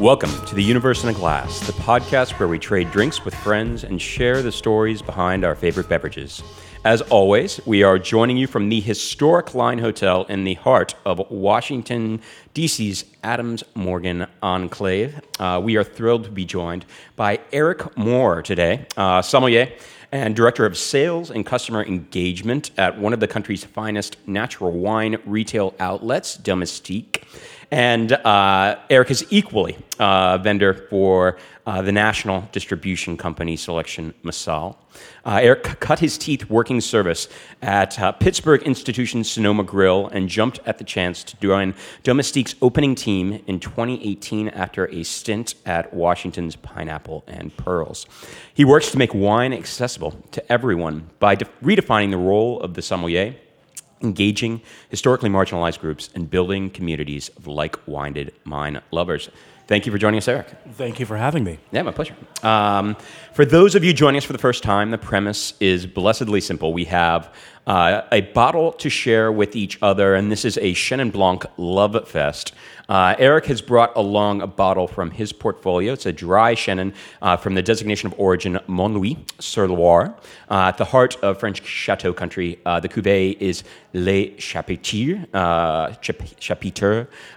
Welcome to The Universe in a Glass, the podcast where we trade drinks with friends and share the stories behind our favorite beverages. As always, we are joining you from the historic Line Hotel in the heart of Washington, D.C.'s Adams Morgan Enclave. Uh, we are thrilled to be joined by Eric Moorer today, uh, sommelier and Director of Sales and Customer Engagement at one of the country's finest natural wine retail outlets, Domestique. And uh, Eric is equally a vendor for uh, the national distribution company Selection Massale. Uh, Eric cut his teeth working service at uh, Pittsburgh Institution Sonoma Grill and jumped at the chance to join Domestique's opening team in 2018 after a stint at Washington's Pineapple and Pearls. He works to make wine accessible to everyone by de- redefining the role of the sommelier engaging historically marginalized groups and building communities of like-minded wine lovers. Thank you for joining us, Eric. Thank you for having me. Yeah, my pleasure. Um, for those of you joining us for the first time, the premise is blessedly simple. We have uh, a bottle to share with each other, and this is a Chenin Blanc Love Fest. Uh, Eric has brought along a bottle from his portfolio. It's a dry Chenin uh, from the designation of origin Montlouis sur Loire. Uh, at the heart of French chateau country, uh, the cuvée is Les Chapetiers, uh,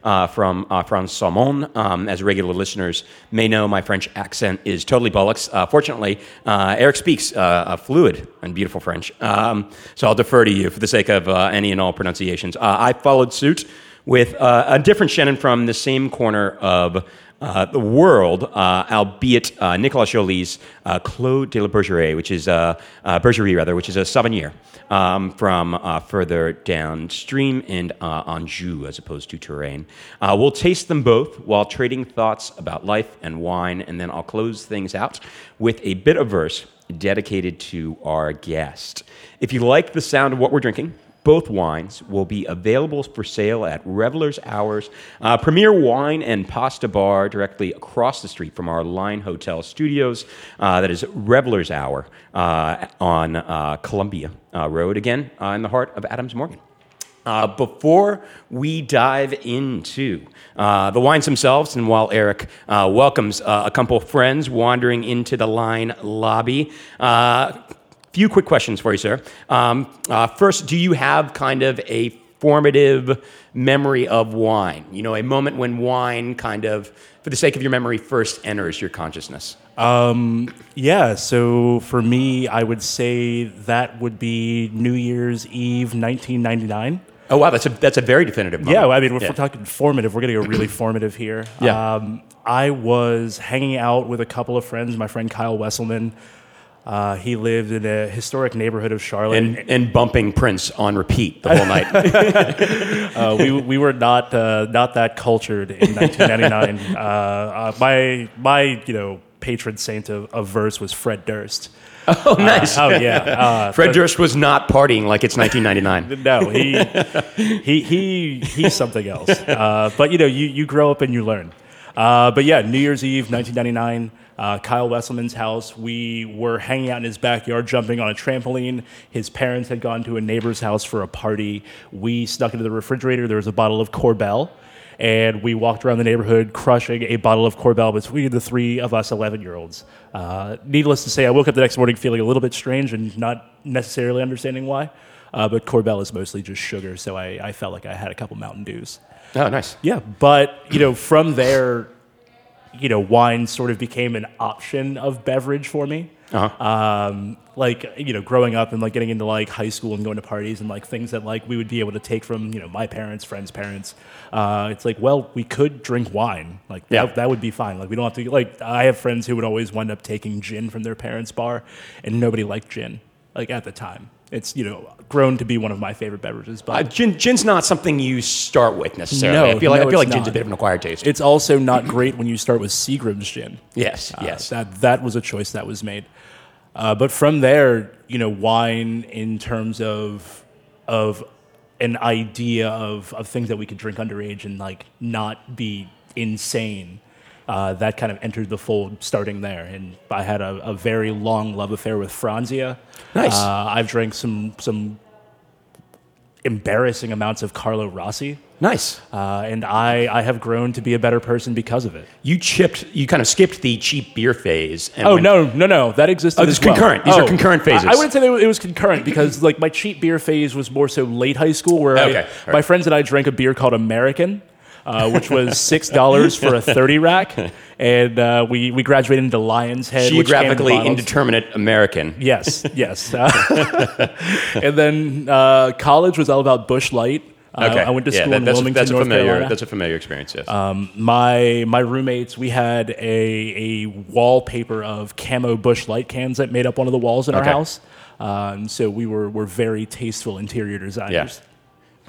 uh, from Frantz Saumon. Um, as regular listeners may know, my French accent is totally bollocks. fortunately, Eric speaks fluid and beautiful French. Um, so I'll defer to you for the sake of any and all pronunciations. I followed suit with uh, a different Chenin from the same corner of uh, the world, uh, albeit uh, Nicolas Joly's uh, Clos de la Bergerie, which is a uh, Bergerie rather, which is a Savennières um, from further downstream in Anjou as opposed to Touraine. we'll taste them both while trading thoughts about life and wine, and then I'll close things out with a bit of verse dedicated to our guest. If you like the sound of what we're drinking, both wines will be available for sale at Revelers Hours, uh, Premier Wine and Pasta Bar, directly across the street from our Line Hotel studios. Uh, that is Revelers Hour uh, on uh, Columbia uh, Road, again, uh, in the heart of Adams Morgan. Uh, before we dive into uh, the wines themselves, and while Eric uh, welcomes a couple friends wandering into the line lobby, few quick questions for you, sir. Um, uh, first, do you have kind of a formative memory of wine? You know, a moment when wine kind of, for the sake of your memory, first enters your consciousness. Um, yeah, so for me, I would say that would be New Year's Eve 1999. Oh wow, that's a that's a very definitive. Moment. Yeah, I mean, if yeah. we're talking formative, we're getting a really formative here. Yeah. Um, I was hanging out with a couple of friends. My friend Kyle Wesselman, uh, he lived in a historic neighborhood of Charlotte, and, and bumping Prince on repeat the whole night. uh, we, we were not uh, not that cultured in 1999. Uh, uh, my my you know patron saint of, of verse was Fred Durst. Oh, nice. oh yeah. Fred Durst was not partying like it's 1999. no, he he he he's something else. but you know, you you grow up and you learn. but yeah, New Year's Eve, 1999 uh, Kyle Wesselman's house. We were hanging out in his backyard, jumping on a trampoline. His parents had gone to a neighbor's house for a party. We snuck into the refrigerator. There was a bottle of Korbel And we walked around the neighborhood crushing a bottle of Korbel between the three of us 11 year olds. Uh, needless to say, I woke up the next morning feeling a little bit strange and not necessarily understanding why. Uh, but Korbel is mostly just sugar, so I, I felt like I had a couple Mountain Dews. Oh, nice. Yeah, but you know, from there, you know, wine sort of became an option of beverage for me. Uh-huh. Um, like you know, growing up and like getting into like high school and going to parties and like things that like we would be able to take from you know my parents, friends' parents. Uh, it's like, well, we could drink wine. Like yeah. that, that would be fine. Like we don't have to. Like I have friends who would always wind up taking gin from their parents' bar, and nobody liked gin. Like at the time, it's you know grown to be one of my favorite beverages. But uh, gin, gin's not something you start with necessarily. No, I feel like no, I feel like gin's a bit of an acquired taste. It's also not great when you start with Seagram's gin. Yes, uh, yes. That that was a choice that was made. Uh, but from there, you know, wine in terms of of an idea of, of things that we could drink underage and like not be insane uh, that kind of entered the fold starting there. And I had a, a very long love affair with Franzia. Nice. Uh, I've drank some some embarrassing amounts of Carlo Rossi. Nice. uh, and I I have grown to be a better person because of it. You chipped. You kind of skipped the cheap beer phase. And Oh went- no, no, no! That existed. Oh, this well. concurrent. These are Oh, concurrent phases. I, I wouldn't say it was concurrent because like my cheap beer phase was more so late high school, where Okay, I, all my friends and I drank a beer called American, uh, which was six dollars for a thirty rack, and uh, we we graduated into Lion's Head, which came in Geographically indeterminate American. Yes, yes. Uh, and then uh, college was all about Busch Light. Uh, Okay. I went to Yeah, school that- in that's, Wilmington, that's a North familiar. Carolina. That's a familiar experience. Yes. Um, my my roommates, we had a a wallpaper of camo Busch Light cans that made up one of the walls in our house. Um, so we were were very tasteful interior designers.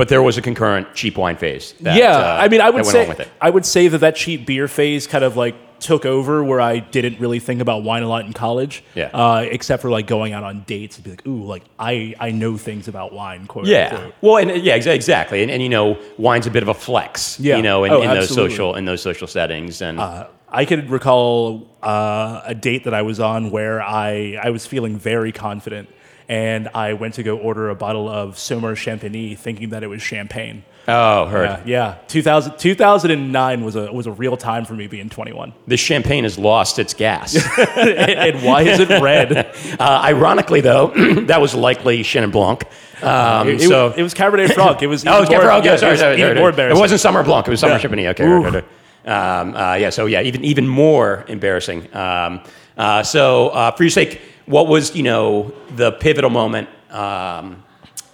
But there was a concurrent cheap wine phase. That, yeah, uh, I mean, I would say along with it. I would say that that cheap beer phase kind of like took over where I didn't really think about wine a lot in college. Yeah. Uh, except for like going out on dates and be like, ooh, like I I know things about wine. Quote Yeah. unquote. Well, and yeah, exa- exactly. And, and you know, wine's a bit of a flex. Yeah. You know, in, Oh, in those social in those social settings. And Uh, I could recall uh, a date that I was on where I, I was feeling very confident, and I went to go order a bottle of Saumur Champigny, thinking that it was champagne. oh, heard. Uh, yeah, 2000, 2009 was a was a real time for me being 21. The champagne has lost its gas. and, and why is it red? uh, ironically, though, that was likely Chenin Blanc. Um, It, it so. was, it was Cabernet Franc. It was Oh, more, okay, yeah, sorry, it sorry, sorry, more It embarrassing. wasn't Saumur Blanc. It was Saumur Yeah. Champigny. Okay, right. Um, uh, yeah. So yeah, even even more embarrassing. Um, uh, so uh, for your sake, what was you know the pivotal moment um,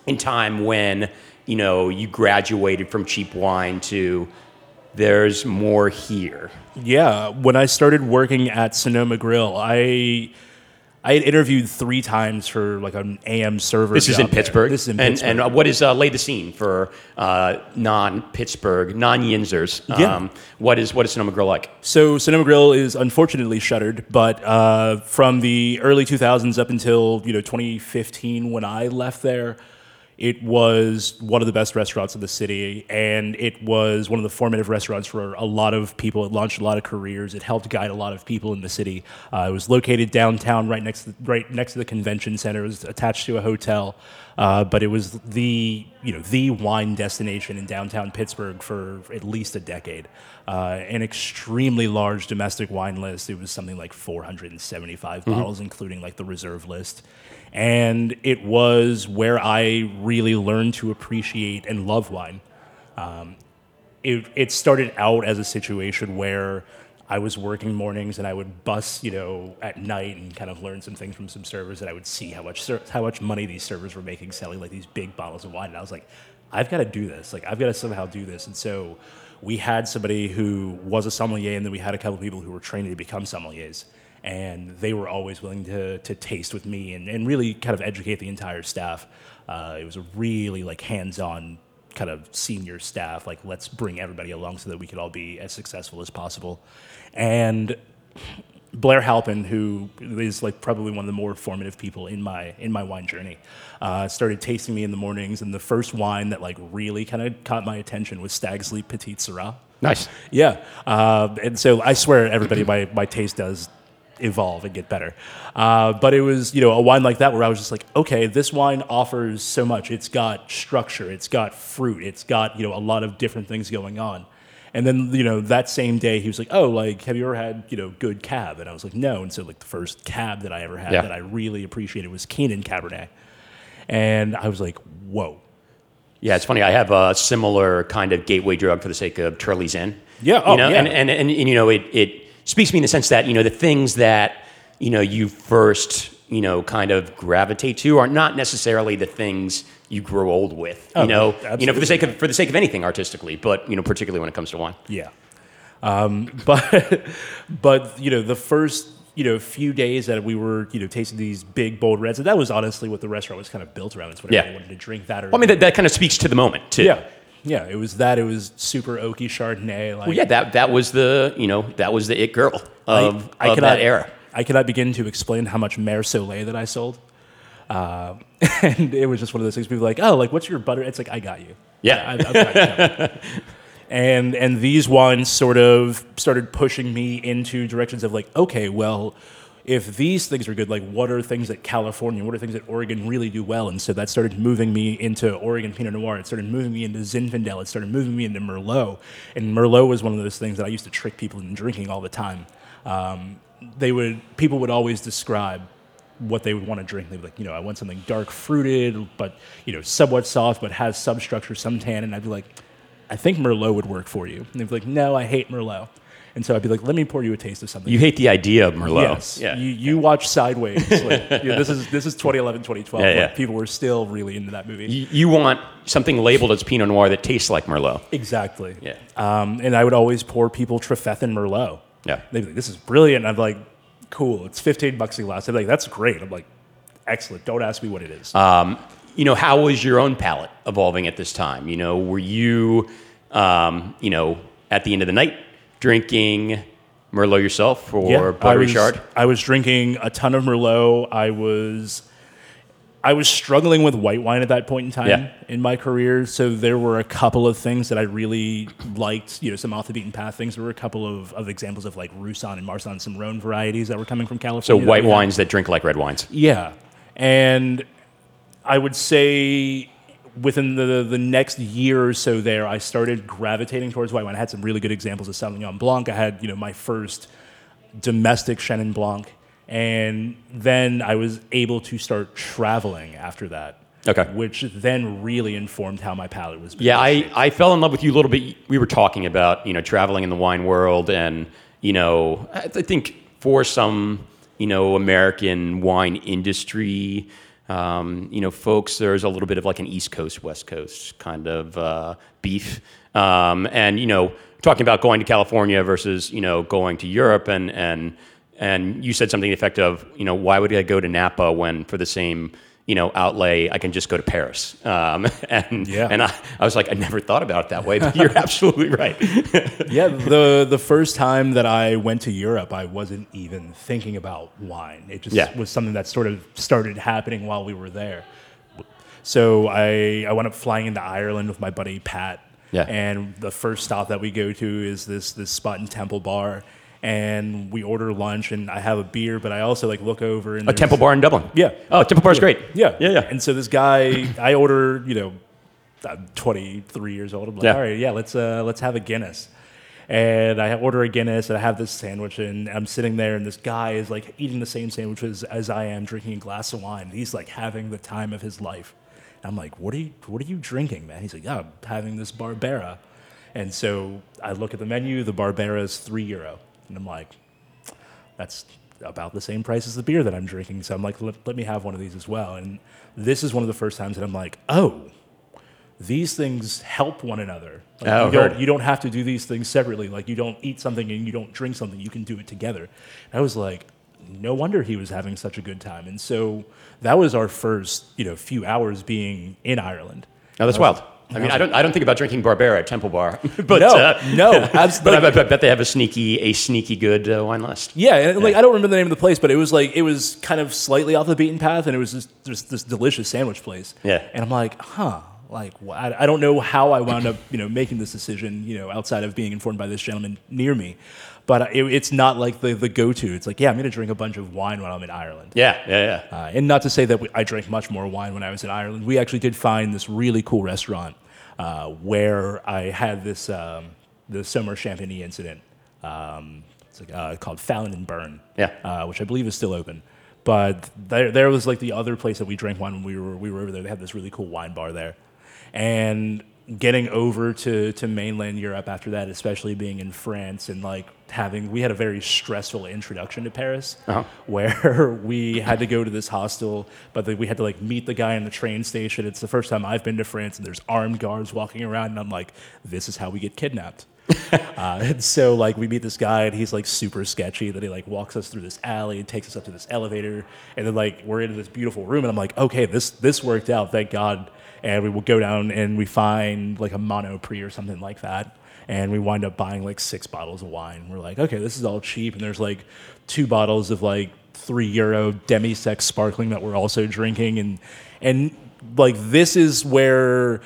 in time when you know you graduated from cheap wine to there's more here? Yeah, when I started working at Sonoma Grill, I I had interviewed three times for like an AM server. This is in job there. Pittsburgh. This is in and, Pittsburgh. And uh, what is uh, lay the scene for uh, non-Pittsburgh, non-Yinzers? Yeah. what is what is Sonoma Grill like? So Sonoma Grill is unfortunately shuttered, but uh, from the early 2000s up until you know 2015, when I left there, it was one of the best restaurants in the city, and it was one of the formative restaurants for a lot of people. It launched a lot of careers. It helped guide a lot of people in the city. Uh, it was located downtown, right next to right next to the convention center. It was attached to a hotel, uh, but it was the you know the wine destination in downtown Pittsburgh for at least a decade. Uh, an extremely large domestic wine list. It was something like 475 bottles, including like the reserve list. And it was where I really learned to appreciate and love wine. Um, it, it started out as a situation where I was working mornings and I would bus, you know, at night and kind of learn some things from some servers and I would see how much ser- how much money these servers were making selling like these big bottles of wine. And I was like, I've got to do this. Like I've got to somehow do this. And so we had somebody who was a sommelier and then we had a couple people who were training to become sommeliers. And they were always willing to, to taste with me and, and really kind of educate the entire staff. Uh, it was a really like hands-on kind of senior staff like let's bring everybody along so that we could all be as successful as possible and blair halpin who is like probably one of the more formative people in my in my wine journey uh, started tasting me in the mornings and the first wine that like really kind of caught my attention was stag's leap petite syrah Nice. yeah, uh, and so I swear, everybody, my my taste does evolve and get better. Uh, but it was you know a wine like that where I was just like, okay, this wine offers so much. It's got structure, it's got fruit, it's got you know a lot of different things going on. And then you know that same day he was like, oh, like have you ever had you know good cab? And I was like, no. And so like the first cab that I ever had Yeah. that I really appreciated was Keenan Cabernet, and I was like, whoa. Yeah, it's funny. I have a similar kind of gateway drug for the sake of Turley Zin. Yeah, oh, you know, yeah. And, and, and, and, you know, it, it speaks to me in the sense that, you know, the things that, you know, you first, you know, kind of gravitate to are not necessarily the things you grow old with, Oh, you know, you know, for the sake of, for the sake of anything artistically, but, you know, particularly when it comes to wine. Yeah. Um, but but you know the first you know few days that we were you know tasting these big bold reds and that was honestly what the restaurant was kind of built around. It's what Yeah. everybody wanted to drink that or Well, I mean, that, that kind of speaks to the moment too. yeah yeah it was that it was super oaky Chardonnay like Well, yeah, that, that was the, you know, that was the it girl of, I of cannot, that era. I cannot begin to explain how much Mer Soleil that I sold. Uh, and it was just one of those things. People were like, oh, like what's your butter? It's like I got you. Yeah. I, got you and and these wines sort of started pushing me into directions of like, okay, well, if these things are good, like what are things that California, what are things that Oregon really do well? And so that started moving me into Oregon Pinot Noir. It started moving me into Zinfandel. It started moving me into Merlot. And Merlot was one of those things that I used to trick people into drinking all the time. Um, they would people would always describe what they would want to drink. They'd be like, you know, I want something dark fruited, but you know, somewhat soft, but has substructure, some tan. And I'd be like, I think Merlot would work for you. And they'd be like, no, I hate Merlot. And so I'd be like, let me pour you a taste of something. You hate the idea of Merlot. Yes. Yeah. You, you watch Sideways. Like, you know, this is this is 2011, 2012. Yeah, like, yeah. people were still really into that movie. You, you want something labeled as Pinot Noir that tastes like Merlot. exactly. Yeah. Um, and I would always pour people Trefethen Merlot. Yeah. They'd be like, this is brilliant. And I'm like, cool. It's 15 bucks a glass. They'd be like, that's great. I'm like, excellent. Don't ask me what it is. Um, you know, how was your own palate evolving at this time? You know, were you, um, you know, at the end of the night drinking Merlot yourself or I Paul was, Richard? I was drinking a ton of Merlot. I was I was struggling with white wine at that point in time Yeah. in my career. So there were a couple of things that I really liked, you know, some off the beaten path things. There were a couple of, of examples of like Roussanne and Marsanne, some Rhone varieties that were coming from California. So white had. wines that drink like red wines. Yeah. And I would say within the, the next year or so there, I started gravitating towards white wine. I had some really good examples of Sauvignon Blanc. I had, you know, my first domestic Chenin Blanc. And then I was able to start traveling after that. Okay. Which then really informed how my palate was. Built. Yeah, I, I fell in love with you a little bit. We were talking about, you know, traveling in the wine world and, you know, I I think for some, you know, American wine industry, um, you know, folks, there's a little bit of like an East Coast, West Coast kind of uh, beef. Um, and, you know, talking about going to California versus, you know, going to Europe and, and, and you said something effective, you know, why would I go to Napa when for the same, you know, outlay, I can just go to Paris. Um, and Yeah. and I, I was like, I never thought about it that way, but you're absolutely right. yeah, the the first time that I went to Europe, I wasn't even thinking about wine. It just Yeah. was something that sort of started happening while we were there. So I I wound up flying into Ireland with my buddy Pat. Yeah. And the first stop that we go to is this this spot in Temple Bar, and we order lunch, and I have a beer, but I also like look over and A Temple Bar in Dublin. Yeah. Oh, Temple bar Bar's great. yeah, Yeah, yeah. And so this guy, I order, you know, I'm 23 years old. I'm like, Yeah. all right, yeah, let's uh, let's have a Guinness. And I order a Guinness, and I have this sandwich, and I'm sitting there, and this guy is like eating the same sandwich as, as I am, drinking a glass of wine. He's like having the time of his life. And I'm like, what are you what are you drinking, man? He's like, yeah, I'm having this Barbera. And so I look at the menu. The Barbera is three euro, and I'm like, that's about the same price as the beer that I'm drinking. So I'm like, let, let me have one of these as well. And this is one of the first times that I'm like, oh, these things help one another. Like, Oh, you, don't, you don't have to do these things separately. Like you don't eat something and you don't drink something. You can do it together. I was like, no wonder he was having such a good time. And so that was our first, you know, few hours being in Ireland. No, that's wild. I mean, I don't, I don't think about drinking Barbera at Temple Bar, but No, uh, no, but I, absolutely. bet- bet they have a sneaky, a sneaky good uh, wine list. Yeah, and like I don't remember the name of the place, but it was like it was kind of slightly off the beaten path, and it was just, just this delicious sandwich place. Yeah. and I'm like, huh, like I, I don't know how I wound up, you know, making this decision, you know, outside of being informed by this gentleman near me, but it, it's not like the the go to. It's like, yeah, I'm going to drink a bunch of wine when I'm in Ireland. Yeah, yeah, yeah. Uh, and not to say that we, I drank much more wine when I was in Ireland. We actually did find this really cool restaurant uh, where I had this um, the Saumur Champigny incident. Um, it's like, uh, called Fallon and Byrne, Yeah. uh, which I believe is still open. But there, there was like the other place that we drank wine when we were we were over there. They had this really cool wine bar there, and getting over to, to mainland Europe after that, especially being in France and like having, we had a very stressful introduction to Paris Uh-huh. where we had to go to this hostel, but then we had to like meet the guy in the train station. It's the first time I've been to France and there's armed guards walking around and I'm like, this is how we get kidnapped. uh, and so like we meet this guy and he's like super sketchy that he like walks us through this alley and takes us up to this elevator and then like we're in this beautiful room and I'm like okay this this worked out thank God and we will go down and we find like a Monoprix or something like that and we wind up buying like six bottles of wine we're like okay this is all cheap and there's like two bottles of like three euro demi sec sparkling that we're also drinking and and like this is where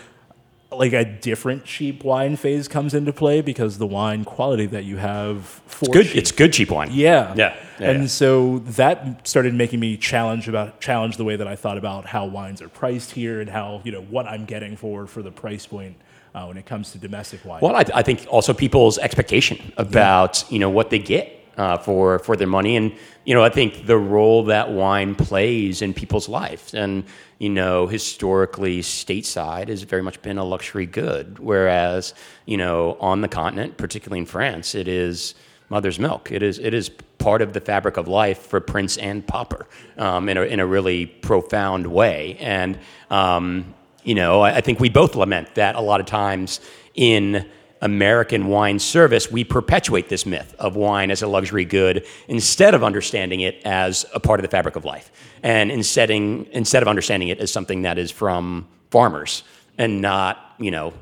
like a different cheap wine phase comes into play because the wine quality that you have for Good. cheap- It's good cheap wine. yeah. Yeah. Yeah, and yeah. so that started making me challenge about challenge the way that I thought about how wines are priced here and how, you know, what I'm getting for for the price point uh, when it comes to domestic wine. Well, I, I think also people's expectation about you know what they get uh, for for their money, and you know I think the role that wine plays in people's lives, and you know historically stateside has very much been a luxury good, whereas you know on the continent, particularly in France, it is mother's milk. It is it is part of the fabric of life for prince and pauper um, in a in a really profound way, and. Um, you know, I, I think we both lament that a lot of times in American wine service, we perpetuate this myth of wine as a luxury good instead of understanding it as a part of the fabric of life, and instead, instead of understanding it as something that is from farmers and not, you know,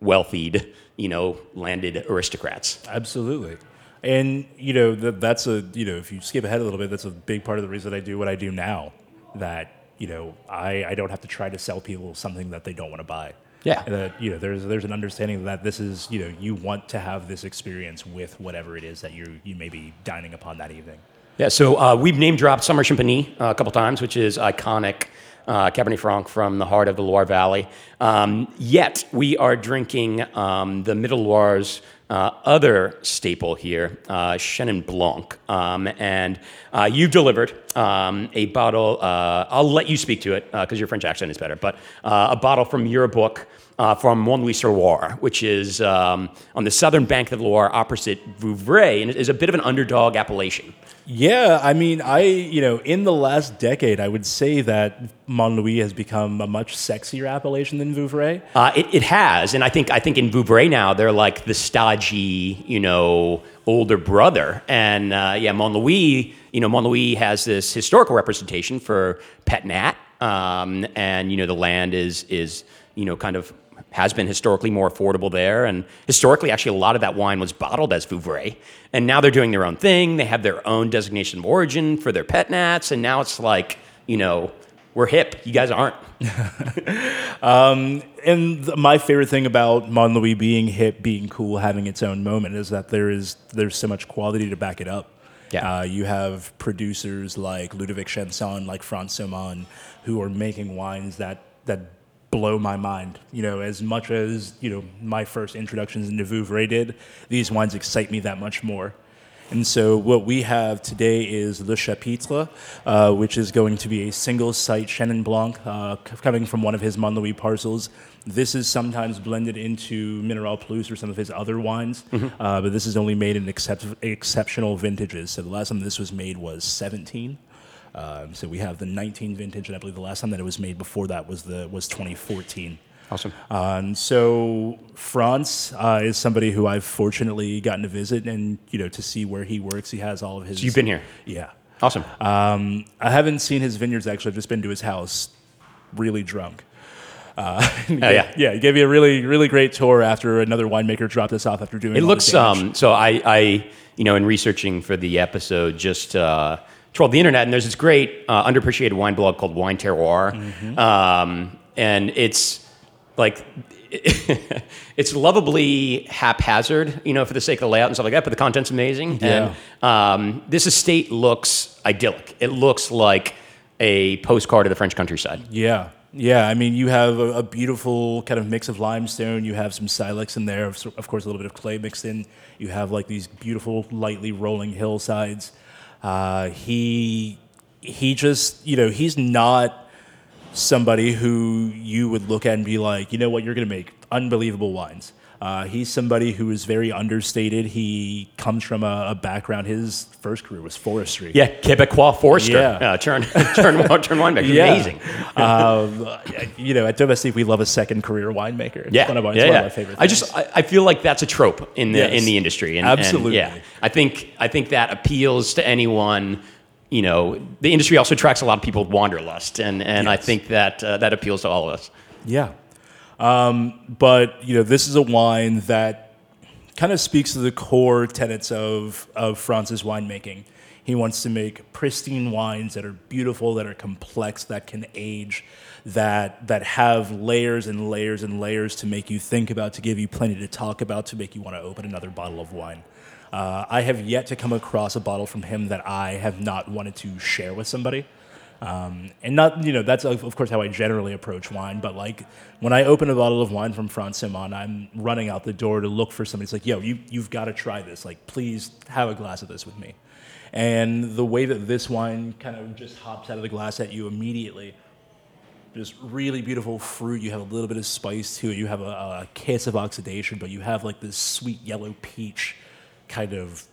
wealthied, you know, landed aristocrats. Absolutely. And you know that that's a you know if you skip ahead a little bit, that's a big part of the reason I do what I do now. That you know I, I don't have to try to sell people something that they don't want to buy. Yeah. And that you know there's there's an understanding that this is you know you want to have this experience with whatever it is that you you may be dining upon that evening. Yeah, so uh, we've name dropped Saumur Champigny uh, a couple times, which is iconic uh, Cabernet Franc from the heart of the Loire Valley. Um, yet we are drinking um, the Middle Loire's uh, other staple here, uh, Chenin Blanc. Um, and uh, you've delivered um, a bottle, uh, I'll let you speak to it because your French accent is better, but uh, a bottle from your book. Uh, from Montlouis-sur-Loire, which is um, on the southern bank of the Loire, opposite Vouvray, and it is a bit of an underdog appellation. Yeah, I mean, I you know, in the last decade, I would say that Montlouis has become a much sexier appellation than Vouvray. Uh, it, it has, and I think I think in Vouvray now they're like the stodgy, you know, older brother, and uh, yeah, Montlouis, you know, Montlouis has this historical representation for Pet Nat, um, and you know the land is is you know kind of has been historically more affordable there, and historically actually a lot of that wine was bottled as Vouvray, and now they're doing their own thing. They have their own designation of origin for their Pet Nats, and now it's like you know we're hip, you guys aren't. and th- my favorite thing about Montlouis being hip, being cool, having its own moment is that there is there's so much quality to back it up. Yeah. Uh, you have producers like Ludovic Chanson, like Frantz Saumon, who are making wines that that blow my mind. You know, as much as you know my first introductions into Vouvray did, these wines excite me that much more. And so, what we have today is Le Chapitre, uh, which is going to be a single site Chenin Blanc uh, coming from one of his Montlouis parcels. This is sometimes blended into Mineral Plus or some of his other wines, uh, but this is only made in excep- exceptional vintages. So, the last time this was made was 17. Um, so we have the 19 vintage, and I believe the last time that it was made before that was the was 2014. Awesome. Um, so Frantz uh, is somebody who I've fortunately gotten to visit and you know to see where he works. He has all of his. You've been here. Yeah. Awesome. Um, I haven't seen his vineyards actually. I've just been to his house, really drunk. Uh, Oh, yeah. yeah. He gave me a really, really great tour after another winemaker dropped us off after doing. It looks um so I I you know in researching for the episode just uh trolled the internet and there's this great uh, underappreciated wine blog called Wine Terroir, Mm-hmm. um, and it's like it's lovably haphazard, you know, for the sake of the layout and stuff like that. But the content's amazing, Yeah. and um, this estate looks idyllic. It looks like a postcard of the French countryside. Yeah, yeah. I mean, you have a, a beautiful kind of mix of limestone. You have some silex in there, of of course, a little bit of clay mixed in. You have like these beautiful, lightly rolling hillsides. Uh, he he just you know he's not somebody who you would look at and be like, you know what, you're going to make unbelievable wines. Uh, he's somebody who is very understated. He comes from a, a background. His first career was forestry. Yeah, Quebecois Forester. Yeah. Uh, turn turn turn winemaker. Yeah. Amazing. um, you know, at Domestique, we love a second career winemaker. It's Yeah, one of, our, it's yeah, one yeah. of my favorite Things. I just I, I feel like that's a trope in the Yes. in the industry. And, and, Absolutely. yeah, I think I think that appeals to anyone. You know, the industry also attracts a lot of people with wanderlust, and and I think that uh, that appeals to all of us. Yeah. Um, but, you know, this is a wine that kind of speaks to the core tenets of, of Frantz's winemaking. He wants to make pristine wines that are beautiful, that are complex, that can age, that that have layers and layers and layers to make you think about, to give you plenty to talk about, to make you want to open another bottle of wine. Uh, I have yet to come across a bottle from him that I have not wanted to share with somebody. Um, and not, you know, that's of course how I generally approach wine. But like when I open a bottle of wine from Frantz Saumon, I'm running out the door to look for somebody. It's like, yo, you, you've got to try this. Like, please have a glass of this with me. And the way that this wine kind of just hops out of the glass at you immediately, just really beautiful fruit. You have a little bit of spice to it. You have a, a kiss of oxidation, but you have like this sweet yellow peach kind of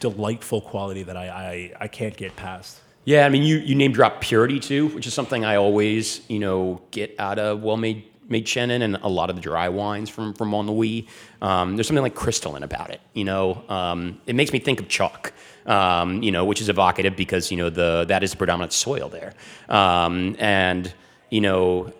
delightful quality that I, I, I can't get past. Yeah, I mean, you, you name drop purity too, which is something I always, you know, get out of well made made Chenin and a lot of the dry wines from from Montlouis. Um, there's something like crystalline about it. You know, um, it makes me think of chalk. Um, you know, which is evocative because you know the that is the predominant soil there, um, and you know,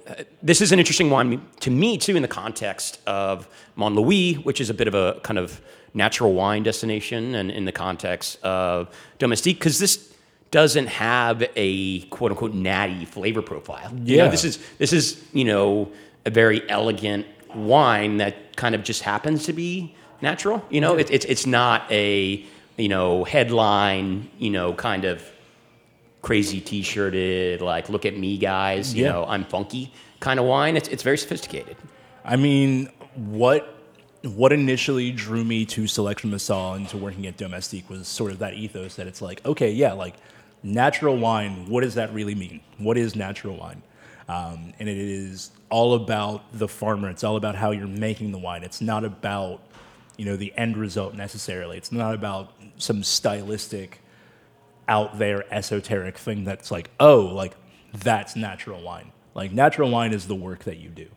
this is an interesting one to me too in the context of Montlouis, which is a bit of a kind of natural wine destination, and in the context of Domestique, because this doesn't have a quote unquote natty flavor profile. You know, Yeah. this is this is you know a very elegant wine that kind of just happens to be natural. You know, it, it's it's not a you know headline you know kind of crazy t-shirted like look at me guys you Yeah. know I'm funky kind of wine. It's it's very sophisticated. I mean, what what initially drew me to Selection Massale and to working at Domestique was sort of that ethos that it's like, okay, yeah, like natural wine. What does that really mean? What is natural wine? Um, and it is all about the farmer. It's all about how you're making the wine. It's not about you know the end result necessarily. It's not about some stylistic out there esoteric thing that's like, oh, like that's natural wine. Like natural wine is the work that you do.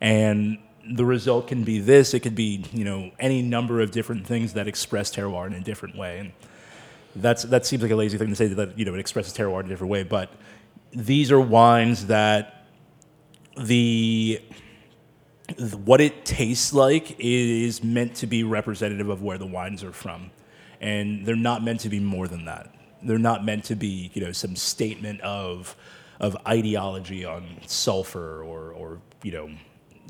And the result can be this, it could be, you know, any number of different things that express terroir in a different way. And that's that seems like a lazy thing to say that, you know, it expresses terroir in a different way, but these are wines that the what it tastes like is meant to be representative of where the wines are from. And they're not meant to be more than that. They're not meant to be you know some statement of of ideology on sulfur or or you know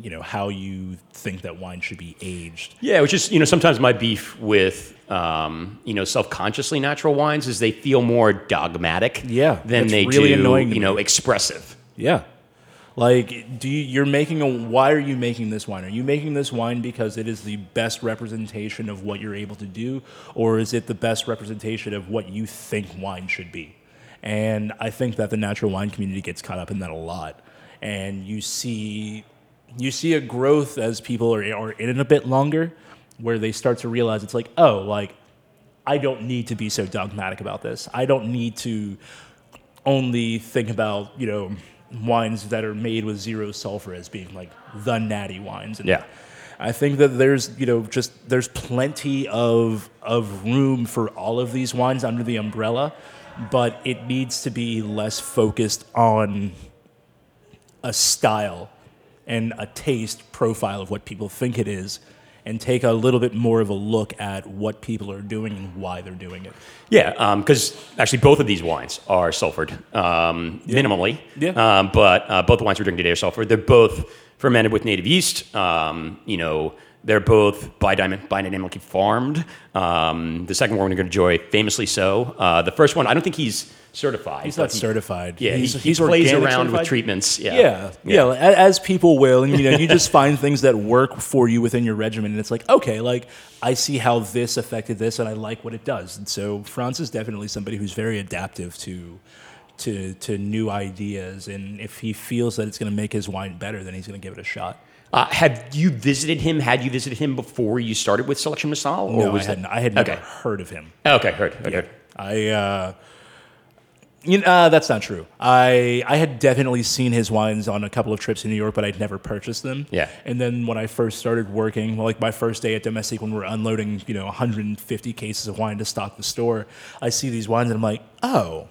you know how you think that wine should be aged Yeah, which is you know sometimes my beef with um, you know self-consciously natural wines is they feel more dogmatic Yeah, than they really do annoying you know expressive. Yeah. Like, do you, you're making a? Why are you making this wine? Are you making this wine because it is the best representation of what you're able to do, or is it the best representation of what you think wine should be? And I think that the natural wine community gets caught up in that a lot, and you see, you see a growth as people are, are in it a bit longer, where they start to realize it's like, oh, like I don't need to be so dogmatic about this. I don't need to only think about you know wines that are made with zero sulfur as being like the natty wines. And Yeah. I think that there's you know just there's plenty of of room for all of these wines under the umbrella, but it needs to be less focused on a style and a taste profile of what people think it is and take a little bit more of a look at what people are doing and why they're doing it. Yeah, because actually both of these wines are sulfured um, minimally. Yeah. Um, but uh, both the wines we're drinking today are sulfured. They're both fermented with native yeast. Um, you know, they're both biodynam- biodynamically farmed. Um, the second one we're going to enjoy, famously so. Uh, the first one, I don't think he's certified. He's not he- certified. Yeah, he's, he, he's he plays around with treatments. Yeah. Yeah, yeah, a- as people will, and you know, you just find things that work for you within your regimen, and it's like, okay, like I see how this affected this, and I like what it does. And so, Frantz is definitely somebody who's very adaptive to to to new ideas, and if he feels that it's going to make his wine better, then he's going to give it a shot. Uh, have you visited him? Had you visited him before you started with Selection Massale? Or No, I was hadn't. that- I had never Okay. heard of him. Okay, heard. heard, heard. I, uh, you know, uh, that's not true. I I had definitely seen his wines on a couple of trips to New York, but I'd never purchased them. Yeah. And then when I first started working, well, like my first day at Domestique, when we're unloading, you know, 150 cases of wine to stock the store, I see these wines and I'm like, oh,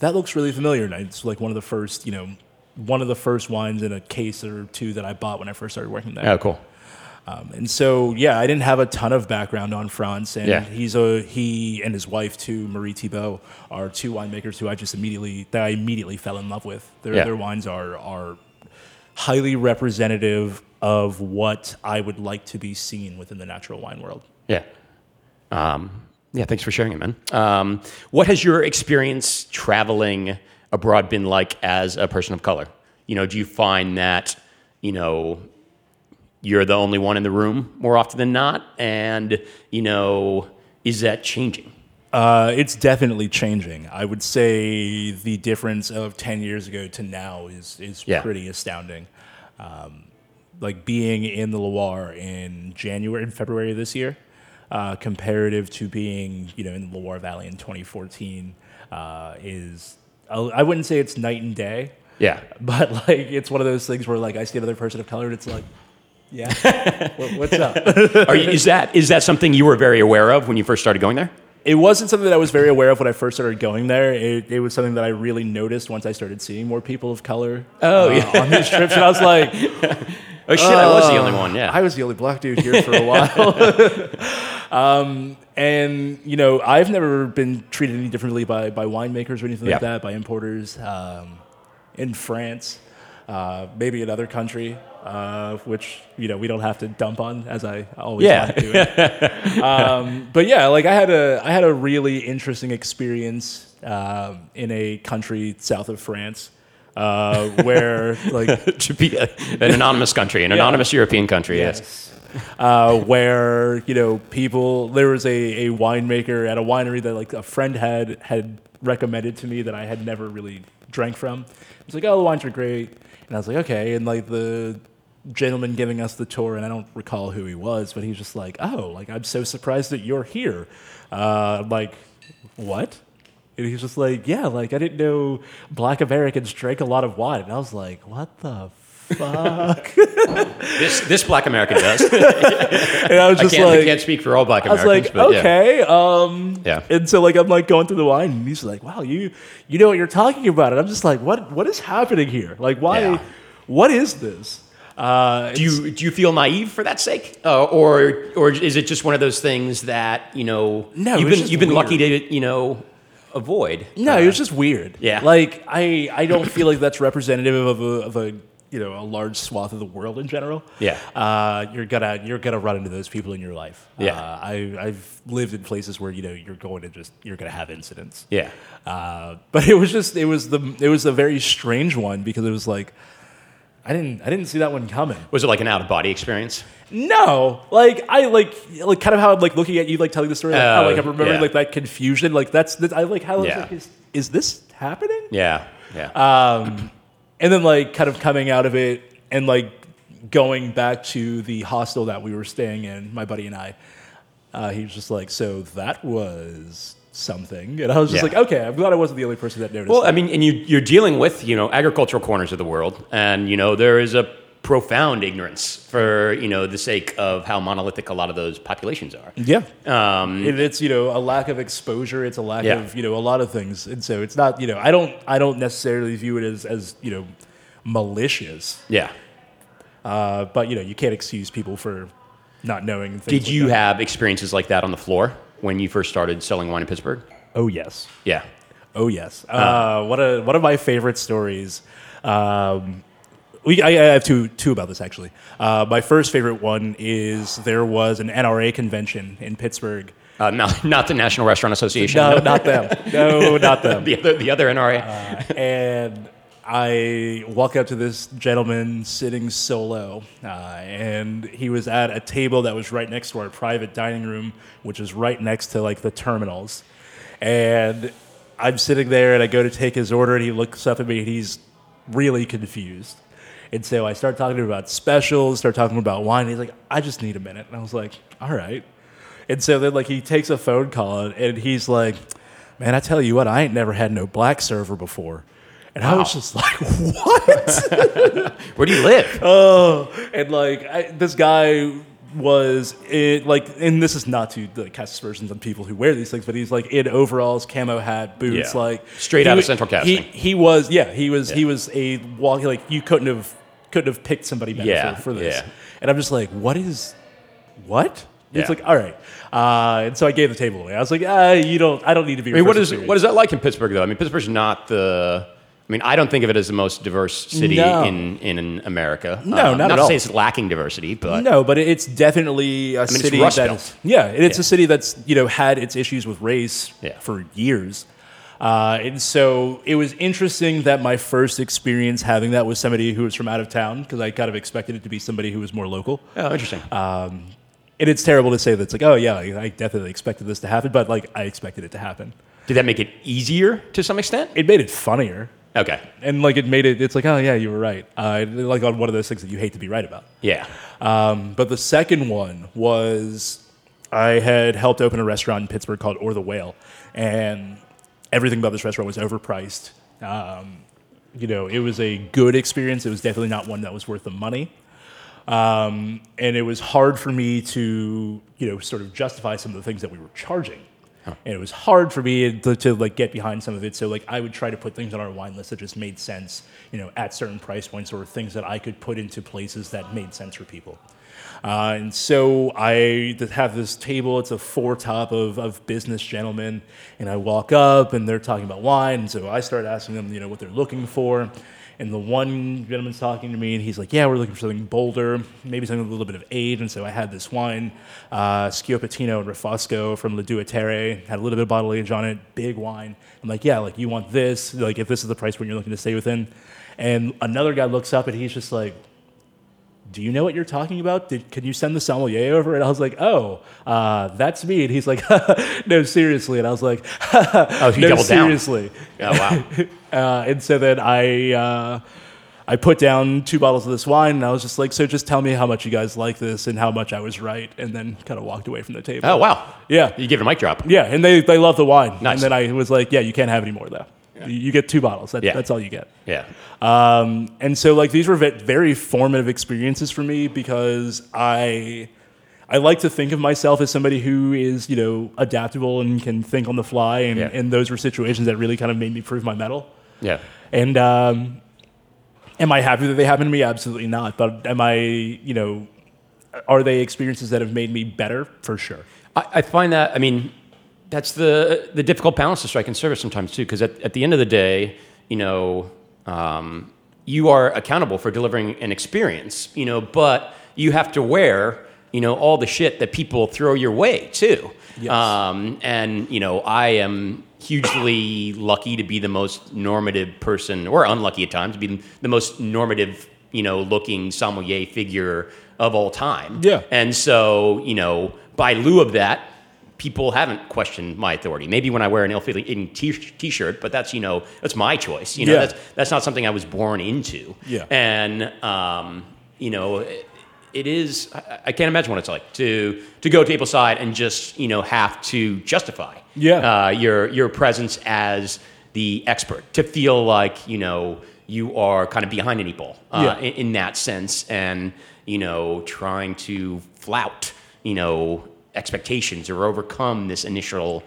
that looks really familiar. And it's like one of the first, you know, one of the first wines in a case or two that I bought when I first started working there. Oh, cool. Um, and so, yeah, I didn't have a ton of background on Frantz, and Yeah. he's a he and his wife too, Marie Thibault, are two winemakers who I just immediately that I immediately fell in love with. Their Yeah. their wines are are highly representative of what I would like to be seen within the natural wine world. Yeah. Um, yeah, thanks for sharing it, man. Um, what has your experience traveling abroad been like as a person of color? You know, do you find that, you know, you're the only one in the room more often than not? And, you know, is that changing? Uh, it's definitely changing. I would say the difference of ten years ago to now is is Yeah. pretty astounding. Um, like being in the Loire in January and February of this year, uh, comparative to being you know in the Loire Valley in 2014, uh, is I wouldn't say it's night and day, Yeah. but like it's one of those things where like I see another person of color and it's like, yeah, what, what's up? Are you, is, that, is that something you were very aware of when you first started going there? It wasn't something that I was very aware of when I first started going there. It, it was something that I really noticed once I started seeing more people of color Oh, uh, yeah. on these trips. And I was like, Oh, shit, I was the only one, yeah. I was the only black dude here for a while. um, and, you know, I've never been treated any differently by, by winemakers or anything like that, by importers um, in France, uh, maybe another country, uh, which, you know, we don't have to dump on, as I always Yeah. like doing. um, but yeah, like I had a, I had a really interesting experience um, in a country south of France. Uh, where like to be a, an anonymous country, an anonymous European country, yes. uh, where you know people there was a, a winemaker at a winery that like a friend had had recommended to me that I had never really drank from. It's like, oh, the wines are great, and I was like, okay, and like the gentleman giving us the tour, and I don't recall who he was, but he's just like, oh, like I'm so surprised that you're here. Uh, I'm like, what? And he's just like, yeah, like I didn't know black Americans drank a lot of wine. And I was like, what the fuck? This, this black American does. and I was I just can't, like, I can't speak for all black I was Americans, like, but yeah. okay. Um, Yeah. And so like I'm like going through the wine, and he's like, wow, you you know what you're talking about. And I'm just like, what what is happening here? Like, why? Yeah. What is this? Uh, Do you do you feel naive for that sake, uh, or or is it just one of those things that you know No, you've been you've been weird. lucky to you know avoid? No, Uh, it was just weird. yeah. Like I, I don't feel like that's representative of a, of a you know a large swath of the world in general. Yeah. Uh, you're gonna you're gonna run into those people in your life. Yeah. Uh, I I've lived in places where you know you're going to just you're gonna have incidents. yeah, Uh, but it was just it was the it was a very strange one because it was like I didn't I didn't see that one coming. was it like an out of body experience? No, like I like like kind of how I'm like looking at you like telling the story like, how Oh, like I'm remembering yeah. like that confusion like that's, that's I like how Yeah. like is, is this happening? Yeah, yeah, Um, and then like kind of coming out of it and like going back to the hostel that we were staying in, my buddy and I. Uh, he was just like, so that was something, and I was just Yeah. like, okay, I'm glad I wasn't the only person that noticed. Well, that. I mean, and you you're dealing with you know agricultural corners of the world, and you know there is a profound ignorance for you know the sake of how monolithic a lot of those populations are. yeah. Um, It, it's you know a lack of exposure. It's a lack Yeah. of you know a lot of things, and so it's not you know I don't I don't necessarily view it as as you know malicious, yeah. uh, but you know you can't excuse people for not knowing. Things Did like you that. have experiences like that on the floor when you first started selling wine in Pittsburgh? Oh yes. Yeah. Oh yes. Uh, one of one of my favorite stories. Um, we, I, I have two two about this actually. Uh, my first favorite one is there was an NRA convention in Pittsburgh. Uh, not, not the National Restaurant Association. No, not them. No, not them. the other, the other NRA. and I walk up to this gentleman sitting solo, uh, and he was at a table that was right next to our private dining room, which is right next to like the terminals. And I'm sitting there, and I go to take his order, and he looks up at me, and he's really confused. And so I start talking to him about specials, start talking about wine. He's like, "I just need a minute," and I was like, "All right." And so then like he takes a phone call, and he's like, "Man, I tell you what, I ain't never had no black server before." And I was just like, "What?" Where do you live? oh, and like I, this guy was it like, and this is not to like cast aspersions on people who wear these things, but he's like in overalls, camo hat, boots, Yeah. like Straight he out of Central He Casting. he was yeah, he was he was a walk like you couldn't have couldn't have picked somebody better Yeah, for, for this. yeah. And I'm just like, what is, what? Yeah. It's like, all right. Uh, and so I gave the table away. I was like, ah, you don't, I don't need to be. I mean, what is what is that like in Pittsburgh though? I mean, Pittsburgh's not the. I mean, I don't think of it as the most diverse city No. in, in America. No, Uh, not not to all. say it's lacking diversity, but No, but it's definitely a mean, city Rust that yeah, and it's Yeah. a city that's you know had its issues with race Yeah. for years, uh, and so it was interesting that my first experience having that was somebody who was from out of town because I kind of expected it to be somebody who was more local, oh, interesting. and it's terrible to say that it's like oh yeah, I definitely expected this to happen, but like I expected it to happen. Did that make it easier to some extent? It made it funnier. Okay. And like it made it, it's like, oh yeah, you were right. Uh, like on one of those things that you hate to be right about. Yeah. Um, but the second one was I had helped open a restaurant in Pittsburgh called Or the Whale, and everything about this restaurant was overpriced. Um, you know, it was a good experience. It was definitely not one that was worth the money. Um, and it was hard for me to, you know, sort of justify some of the things that we were charging. And it was hard for me to, to like get behind some of it. So like I would try to put things on our wine list that just made sense, you know, at certain price points or things that I could put into places that made sense for people. Uh, and so I have this table. It's a four top of, of business gentlemen, and I walk up, and they're talking about wine. And so I start asking them, you know, what they're looking for. And the one gentleman's talking to me, and he's like, "Yeah, we're looking for something bolder, maybe something with a little bit of age." And so I had this wine, uh, Schioppettino and Refosco from Le Due Terre, had a little bit of bottle age on it, big wine. I'm like, "Yeah, like you want this? Like if this is the price point you're looking to stay within." And another guy looks up, and he's just like, do you know what you're talking about? Did, can you send the sommelier over? And I was like, oh, uh, that's me. And he's like, no, seriously. And I was like, Oh, no, doubled down. seriously. Oh wow. Uh, and so then I, uh, I put down two bottles of this wine, and I was just like, so just tell me how much you guys like this and how much I was right, and then kind of walked away from the table. oh wow. Yeah. You gave it a mic drop. Yeah, and they, they love the wine. Nice. And then I was like, yeah, you can't have any more, though. You, you get two bottles. That, Yeah. That's all you get. Yeah. Um, and so like these were very formative experiences for me because I I like to think of myself as somebody who is you know adaptable and can think on the fly, and, Yeah. and those were situations that really kind of made me prove my mettle. Yeah. And um, am I happy that they happened to me? Absolutely not. But am I you know are they experiences that have made me better for sure? I, I find that I mean that's the the difficult balance to strike in service sometimes too because at, at the end of the day you know um, you are accountable for delivering an experience you know but you have to wear you know all the shit that people throw your way too Yes. um, and you know I am hugely lucky to be the most normative person or unlucky at times to be the most normative you know looking sommelier figure of all time Yeah. and so, you know, by lieu of that, people haven't questioned my authority. Maybe when I wear an ill-fitting t- t-shirt, but that's you know that's my choice. You know, Yeah. that's that's not something I was born into. Yeah. And um, you know, it, it is. I, I can't imagine what it's like to to go to go tableside and just you know have to justify Yeah. uh, your your presence as the expert to feel like you know you are kind of behind any ball uh, Yeah. in, in that sense and you know trying to flout you know expectations or overcome this initial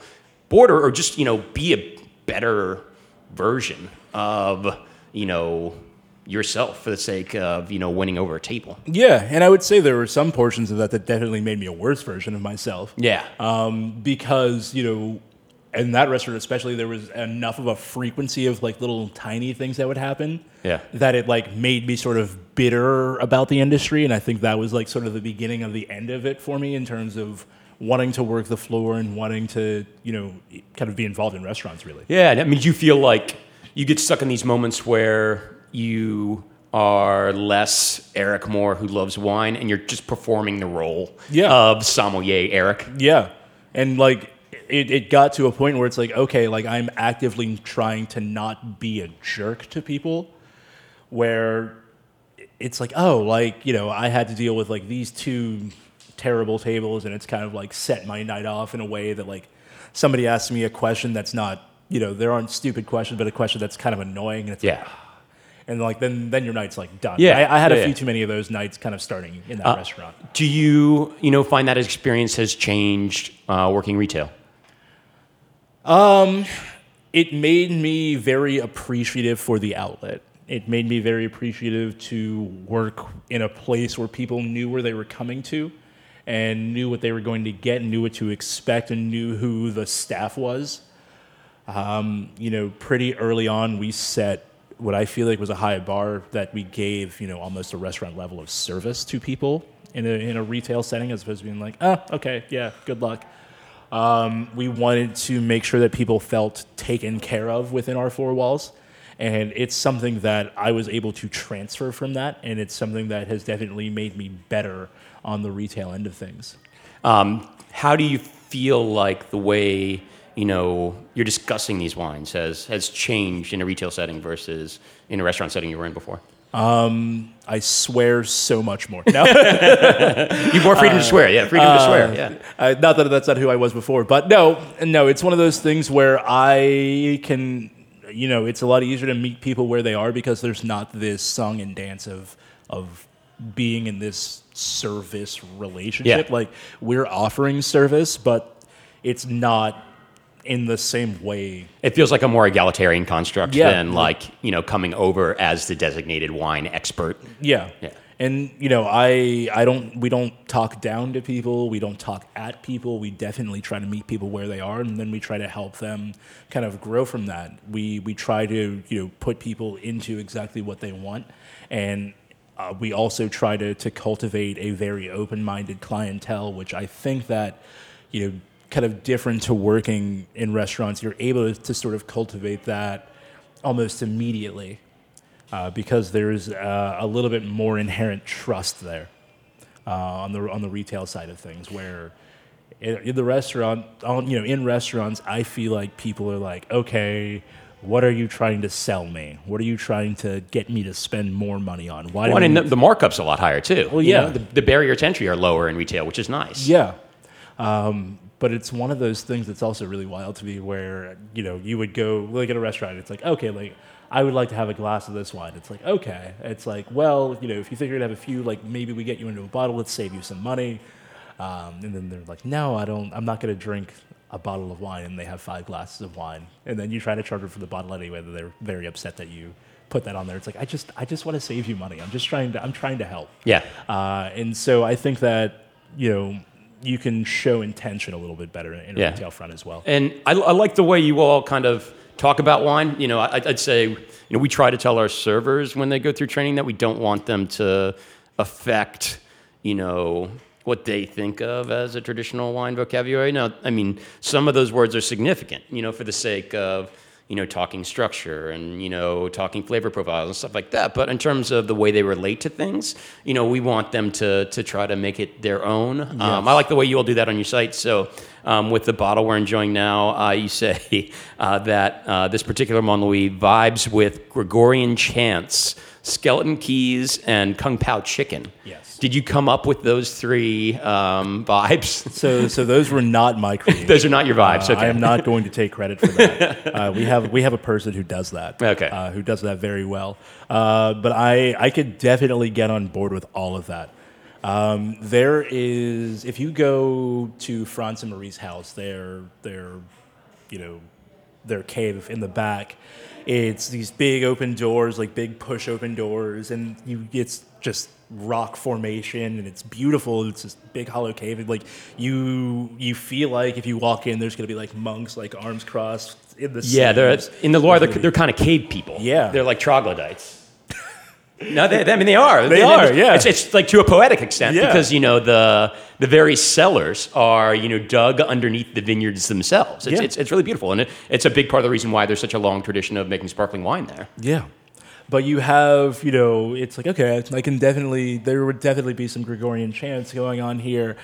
border or just you know be a better version of you know yourself for the sake of you know winning over a table Yeah, and I would say there were some portions of that that definitely made me a worse version of myself. yeah um, because you know in that restaurant especially there was enough of a frequency of like little tiny things that would happen Yeah. that it like made me sort of bitter about the industry and i think that was like sort of the beginning of the end of it for me in terms of wanting to work the floor and wanting to you know kind of be involved in restaurants really Yeah, that means you feel like you get stuck in these moments where you are less Eric Moorer who loves wine and you're just performing the role Yeah. of sommelier Eric. Yeah. And like it, it got to a point where it's like, okay, like I'm actively trying to not be a jerk to people where it's like, oh, like, you know, I had to deal with like these two terrible tables and it's kind of like set my night off in a way that like somebody asks me a question that's not, you know, there aren't stupid questions, but a question that's kind of annoying and it's like, Yeah. and like then then your night's like done. Yeah. I, I had Yeah, a few yeah. too many of those nights kind of starting in that Uh, restaurant. Do you, you know, find that experience has changed uh, working retail? Um, it made me very appreciative for the outlet it made me very appreciative to work in a place where people knew where they were coming to and knew what they were going to get and knew what to expect and knew who the staff was. Um, you know, pretty early on, we set what I feel like was a high bar that we gave, you know, almost a restaurant level of service to people in a, in a retail setting as opposed to being like, oh, okay, yeah, good luck. Um, we wanted to make sure that people felt taken care of within our four walls. And it's something that I was able to transfer from that. And it's something that has definitely made me better on the retail end of things. Um, how do you feel like the way you know you're discussing these wines has has changed in a retail setting versus in a restaurant setting you were in before? Um, I swear so much more. No, you have more freedom to swear. Yeah, freedom to swear. Yeah. uh, not that that's not who I was before, but no, no, it's one of those things where I can, you know, it's a lot easier to meet people where they are because there's not this song and dance of of being in this service relationship. Yeah. Like we're offering service, but it's not in the same way. It feels like a more egalitarian construct Yeah. than like you know coming over as the designated wine expert. Yeah. Yeah. And you know, I I don't we don't talk down to people, we don't talk at people. We definitely try to meet people where they are and then we try to help them kind of grow from that. We we try to, you know, put people into exactly what they want and uh, we also try to, to cultivate a very open-minded clientele, which I think that, you know, kind of different to working in restaurants, you're able to, sort of cultivate that almost immediately uh, because there's uh, a little bit more inherent trust there uh, on the on the retail side of things. Where in, in the restaurant, on, you know, in restaurants, I feel like people are like, okay, what are you trying to sell me? What are you trying to get me to spend more money on? Why do Well, and we- the, the markup's a lot higher too. Well, You yeah. know, the, the barrier to entry are lower in retail, which is nice. Yeah. Um, but it's one of those things that's also really wild to me where, you know, you would go like at a restaurant, it's like, okay, like I would like to have a glass of this wine. It's like, okay. It's like, well, you know, if you think you're gonna have a few, like maybe we get you into a bottle, let's save you some money. Um, and then they're like, no, I don't, I'm not gonna drink a bottle of wine and they have five glasses of wine. And then you try to charge them for the bottle anyway, they're very upset that you put that on there. It's like, I just, I just want to save you money. I'm just trying to, I'm trying to help. Yeah. Uh, and so I think that you know you can show intention a little bit better in a Yeah. retail front as well. And I, I like the way you all kind of talk about wine. You know, I, I'd say, you know, we try to tell our servers when they go through training that we don't want them to affect, you know, what they think of as a traditional wine vocabulary. Now, I mean, some of those words are significant, you know, for the sake of, you know, talking structure and, you know, talking flavor profiles and stuff like that. But in terms of the way they relate to things, you know, we want them to, to try to make it their own. Um, I like the way you all do that on your site. So um, with the bottle we're enjoying now, uh, you say uh, that uh, this particular Montlouis vibes with Gregorian chants, skeleton keys, and kung pao chicken. Yes. Did you come up with those three um, vibes? So, so those were not my creations. those are not your vibes. Uh, okay. I am not going to take credit for that. Uh, we have we have a person who does that. Okay. Uh, who does that very well. Uh, but I I could definitely get on board with all of that. Um, there is if you go to Frantz and Marie's house, their their you know their cave in the back. It's these big open doors, like big push open doors, and you it's just rock formation and it's beautiful. It's this big hollow cave. And like you you feel like if you walk in, there's gonna be like monks, like arms crossed in the Yeah, they're in the Loire. They're, they're kind of cave people. Yeah. they're like troglodytes. No, they, I mean they are. They are, yeah. It's, it's like to a poetic extent Yeah. because you know the the very cellars are you know dug underneath the vineyards themselves. It's Yeah. it's, it's really beautiful, and it, it's a big part of the reason why there's such a long tradition of making sparkling wine there. Yeah. But you have, you know, it's like, okay, I can definitely, there would definitely be some Gregorian chants going on here.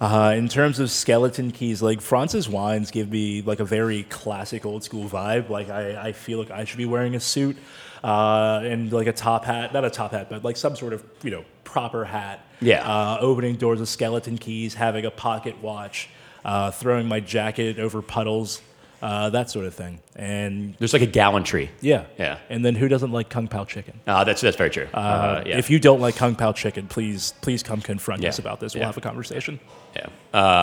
Uh, in terms of skeleton keys, like Frantz's wines give me like a very classic old school vibe. Like I, I feel like I should be wearing a suit uh, and like a top hat, not a top hat, but like some sort of, you know, proper hat. Yeah. Uh, opening doors with skeleton keys, having a pocket watch, uh, throwing my jacket over puddles uh, that sort of thing. And There's like a gallantry. yeah, Yeah. And then who doesn't like kung pao chicken? Uh, that's that's very true. Uh, yeah. If you don't like kung pao chicken, please please come confront Yeah. us about this. We'll Yeah. have a conversation. Yeah,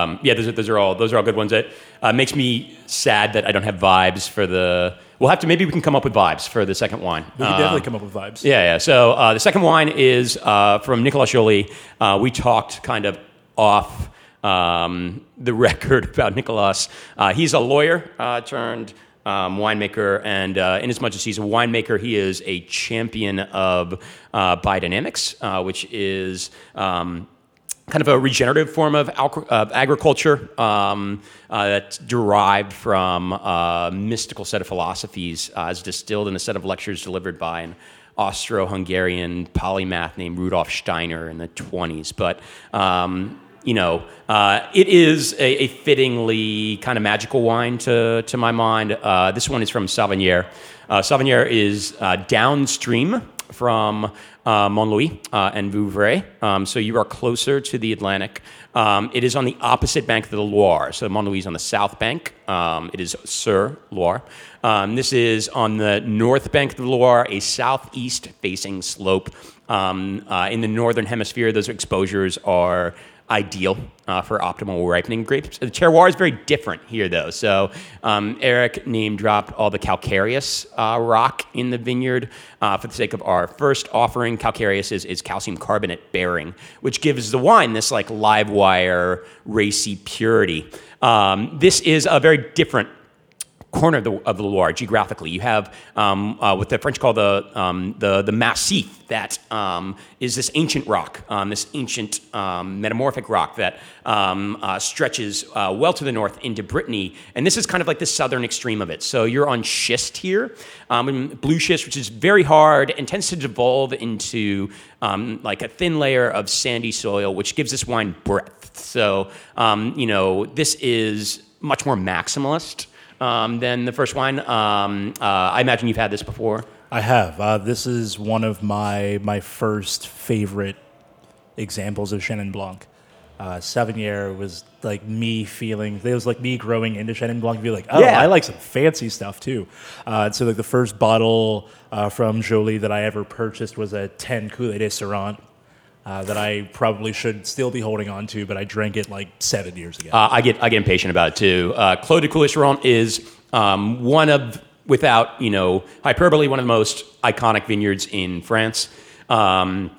um, yeah. Those are, those are all those are all good ones. That uh, makes me sad that I don't have vibes for the. We'll have to maybe we can come up with vibes for the second wine. We can Um, definitely come up with vibes. Yeah, yeah. So uh, the second wine is uh, from Nicolas Joly. Uh, we talked kind of off um, the record about Nicolas. Uh, he's a lawyer uh, turned um, winemaker, and uh, in as much as he's a winemaker, he is a champion of uh, biodynamics, uh, which is. Um, kind of a regenerative form of, of agriculture um, uh, that's derived from a mystical set of philosophies uh, as distilled in a set of lectures delivered by an Austro-Hungarian polymath named Rudolf Steiner in the 20s. But um, you know, uh, it is a, a fittingly kind of magical wine to, to my mind. Uh, this one is from Savennières. Uh, Savennières is uh, downstream from uh, Montlouis uh, and Vouvray. Um, so you are closer to the Atlantic. Um, it is on the opposite bank of the Loire. So Montlouis is on the south bank. Um, it is Sur Loire. Um, this is on the north bank of the Loire, a southeast facing slope. Um, uh, in the northern hemisphere, those exposures are ideal uh, for optimal ripening grapes. The terroir is very different here, though. So um, Eric name dropped all the calcareous uh, rock in the vineyard. Uh, for the sake of our first offering, calcareous is, is calcium carbonate bearing, which gives the wine this like live wire, racy purity. Um, this is a very different corner of the, of the Loire geographically. You have um, uh, what the French call the um, the, the massif that um, is this ancient rock, um, this ancient um, metamorphic rock that um, uh, stretches uh, well to the north into Brittany, and this is kind of like the southern extreme of it. So you're on schist here, blue schist, which is very hard and tends to devolve into like a thin layer of sandy soil, which gives this wine breadth. So you know this is much more maximalist um, than the first wine. Um, uh, I imagine you've had this before. I have. Uh, this is one of my my first favorite examples of Chenin Blanc. Uh, Year was like me feeling. It was like me growing into Chenin Blanc. Be like, oh, Yeah. I like some fancy stuff too. Uh, so like the first bottle uh, from Joly that I ever purchased was a 10 Coulée de Serrant. Uh, that I probably should still be holding on to, but I drank it like seven years ago. Uh, I get I get impatient about it too. Uh, Clos de Coulée de Serrant is um, one of, without you know hyperbole, one of the most iconic vineyards in France. Um,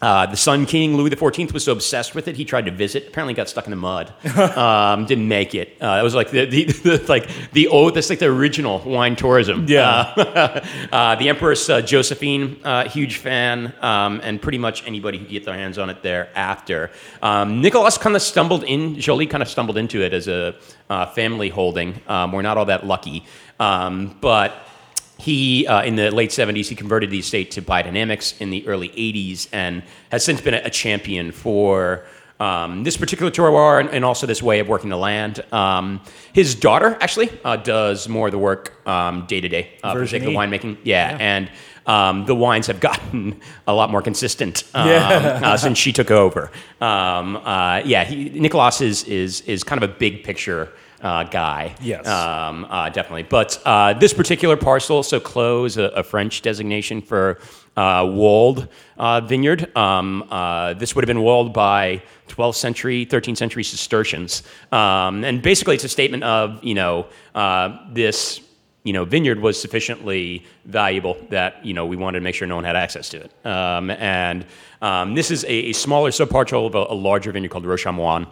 uh, the Sun King Louis XIV was so obsessed with it, he tried to visit. Apparently, got stuck in the mud. um, didn't make it. Uh, it was like the, the, the like the old. That's like the original wine tourism. Yeah. Uh, uh, the Empress uh, Josephine, uh, huge fan, um, and pretty much anybody who could get their hands on it thereafter. Um, Nicolas kind of stumbled in. Joly kind of stumbled into it as a uh, family holding. Um, we're not all that lucky, um, but he, uh, in the late 70s, he converted the estate to biodynamics in the early 80s and has since been a, champion for um, this particular terroir and, and also this way of working the land. Um, his daughter, actually, uh, does more of the work um, day to day for the sake of winemaking. Yeah, and um, the wines have gotten a lot more consistent um, Yeah. uh, since she took over. Um, uh, yeah, he, Nicolas is, is, is kind of a big picture uh, guy. Yes. Um, uh, definitely. But uh, this particular parcel, so Clos, a, a French designation for uh, walled uh, vineyard. Um, uh, this would have been walled by 12th century, 13th century Cistercians. Um, and basically, it's a statement of, you know, uh, this you know, vineyard was sufficiently valuable that you know we wanted to make sure no one had access to it. Um, and um, this is a, a smaller subparcel of a, a larger vineyard called Roche aux Moines.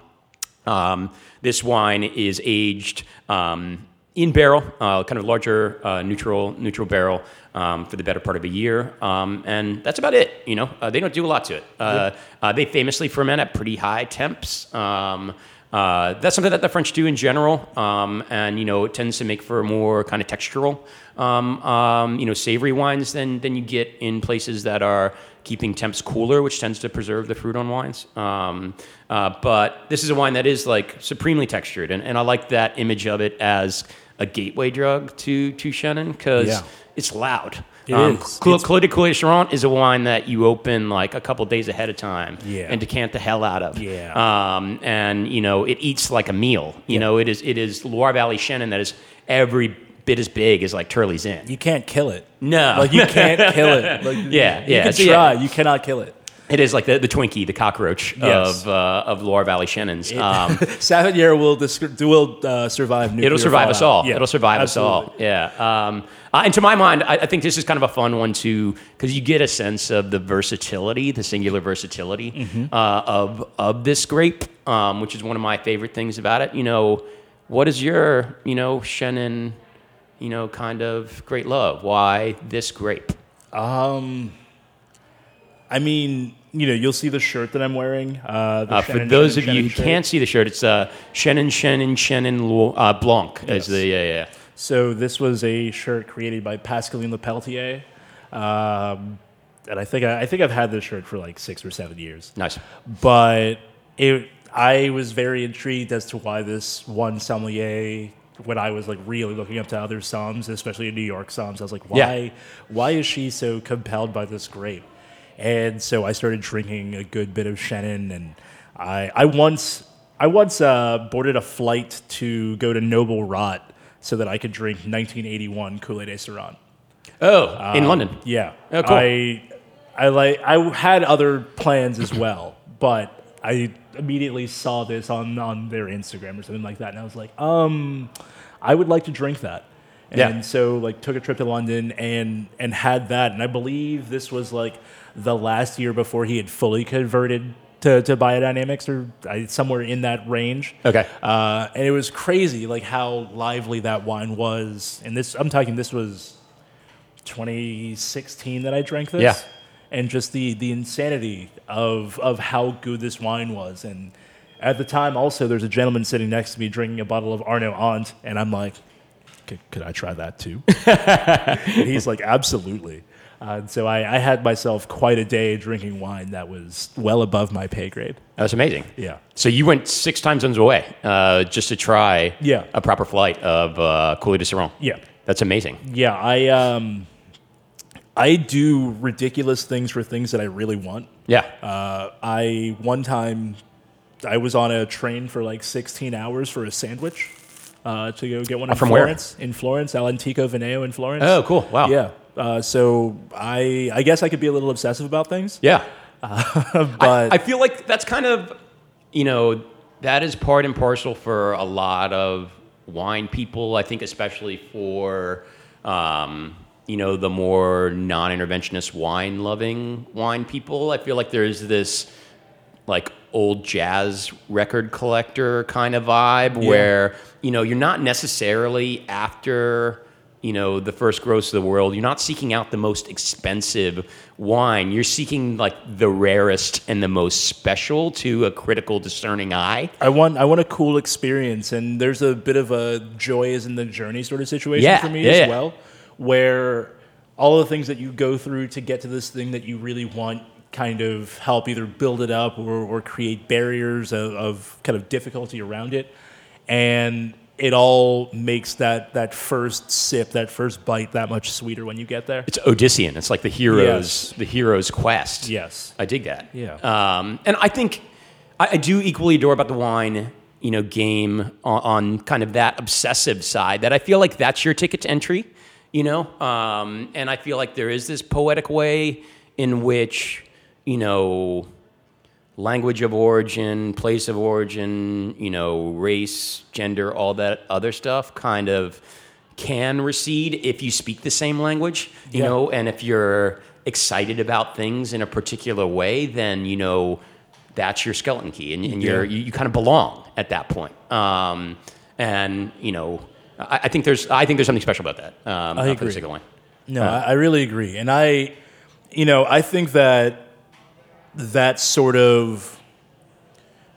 Um, this wine is aged um, in barrel, uh, kind of larger uh, neutral neutral barrel um, for the better part of a year, um, and that's about it. You know, uh, they don't do a lot to it. Uh, uh, they famously ferment at pretty high temps. Um, uh, that's something that the French do in general, um, and you know it tends to make for more kind of textural, um, um, you know, savory wines than than you get in places that are keeping temps cooler, which tends to preserve the fruit on wines. Um, uh, but this is a wine that is like supremely textured, and, and I like that image of it as a gateway drug to to Chenin because Yeah. it's loud. It um, is. Clos Clos de de is a wine that you open like a couple days ahead of time Yeah. and decant the hell out of. Yeah. Um, and you know it eats like a meal. You know it is it is Loire Valley Chenin that is every bit as big as like Turley Zin. You can't kill it. No. Like you can't kill it. Like, Yeah, you yeah. can So, yeah. try. You cannot kill it. It is like the, the Twinkie, the cockroach Yes. of uh, of Loire Valley Chenins. Um, Savennières will will uh, survive. Nuclear It'll survive us all. Yeah, It'll survive absolutely. us all. Yeah. Um, uh, and to my mind, I, I think this is kind of a fun one too, because you get a sense of the versatility, the singular versatility Mm-hmm. uh, of of this grape, um, which is one of my favorite things about it. You know, what is your you know Chenin, you know, kind of great love? Why this grape? Um, I mean, you know, you'll see the shirt that I'm wearing. Uh, the Uh, for those Chenin, of you who shirt. can't see the shirt, it's uh, Chenin, Chenin, Chenin uh, Blanc Yes. as the yeah yeah. So this was a shirt created by Pascaline Lepelletier, um, and I think I, I think I've had this shirt for like six or seven years. Nice. But it, I was very intrigued as to why this one sommelier. When I was like really looking up to other somms, especially in New York somms, I was like, why, Yeah. why is she so compelled by this grape? And so I started drinking a good bit of Chenin, and I, I once, I once uh, boarded a flight to go to Noble Rot so that I could drink 1981 Coulée de Serrant. Oh, in London. Yeah. Oh, cool. I, I like. I had other plans as well, but I immediately saw this on on their Instagram or something like that, and I was like, um, I would like to drink that. And Yeah. so like took a trip to London and and had that, and I believe this was like the last year before he had fully converted to, to biodynamics or uh, somewhere in that range. Okay. Uh, and it was crazy, like how lively that wine was. And this, I'm talking, this was 2016 that I drank this. Yeah. And just the the insanity of of how good this wine was. And at the time, also, there's a gentleman sitting next to me drinking a bottle of Arnaud Ente, and I'm like, could, could I try that too? and he's like, absolutely. Uh, and so I, I had myself quite a day drinking wine that was well above my pay grade. That's amazing. Yeah. So you went six time zones away uh, just to try Yeah. a proper flight of uh, Coulée de Serrant. Yeah. That's amazing. Yeah, I um, I do ridiculous things for things that I really want. Yeah. Uh, I one time I was on a train for like 16 hours for a sandwich uh, to go get one in from where? Florence. In Florence, All'Antico Vinaio in Florence. oh, cool. Wow. Yeah. Uh, so I I guess I could be a little obsessive about things, Yeah. but I feel like that's kind of, you know, that is part and parcel for a lot of wine people. I think, especially for, um, you know, the more non interventionist wine loving wine people. I feel like there's this, like, old jazz record collector kind of vibe Yeah. where, you know, you're not necessarily after you know the first growths of the world you're not seeking out the most expensive wine you're seeking like the rarest and the most special to a critical discerning eye I want I want a cool experience, and there's a bit of a joy is in the journey sort of situation Yeah, for me yeah, as yeah. well, where all the things that you go through to get to this thing that you really want kind of help either build it up or, or create barriers of, of kind of difficulty around it, and it all makes that that first sip, that first bite, that much sweeter when you get there. it's odyssean it's like the hero's Yes. the hero's quest Yes. i dig that Yeah. um, and i think I, I do equally adore about the wine you know game on, on kind of that obsessive side that i feel like that's your ticket to entry you know um, and i feel like there is this poetic way in which you know language of origin, place of origin, you know, race, gender, all that other stuff kind of can recede if you speak the same language, you Yeah. know, and if you're excited about things in a particular way, then, you know, that's your skeleton key and, and you're, you, you kind of belong at that point. Um, and, you know, I, I think there's, I think there's something special about that. Um, I uh, agree. line. No, I, I really agree, and I, you know, I think that that sort of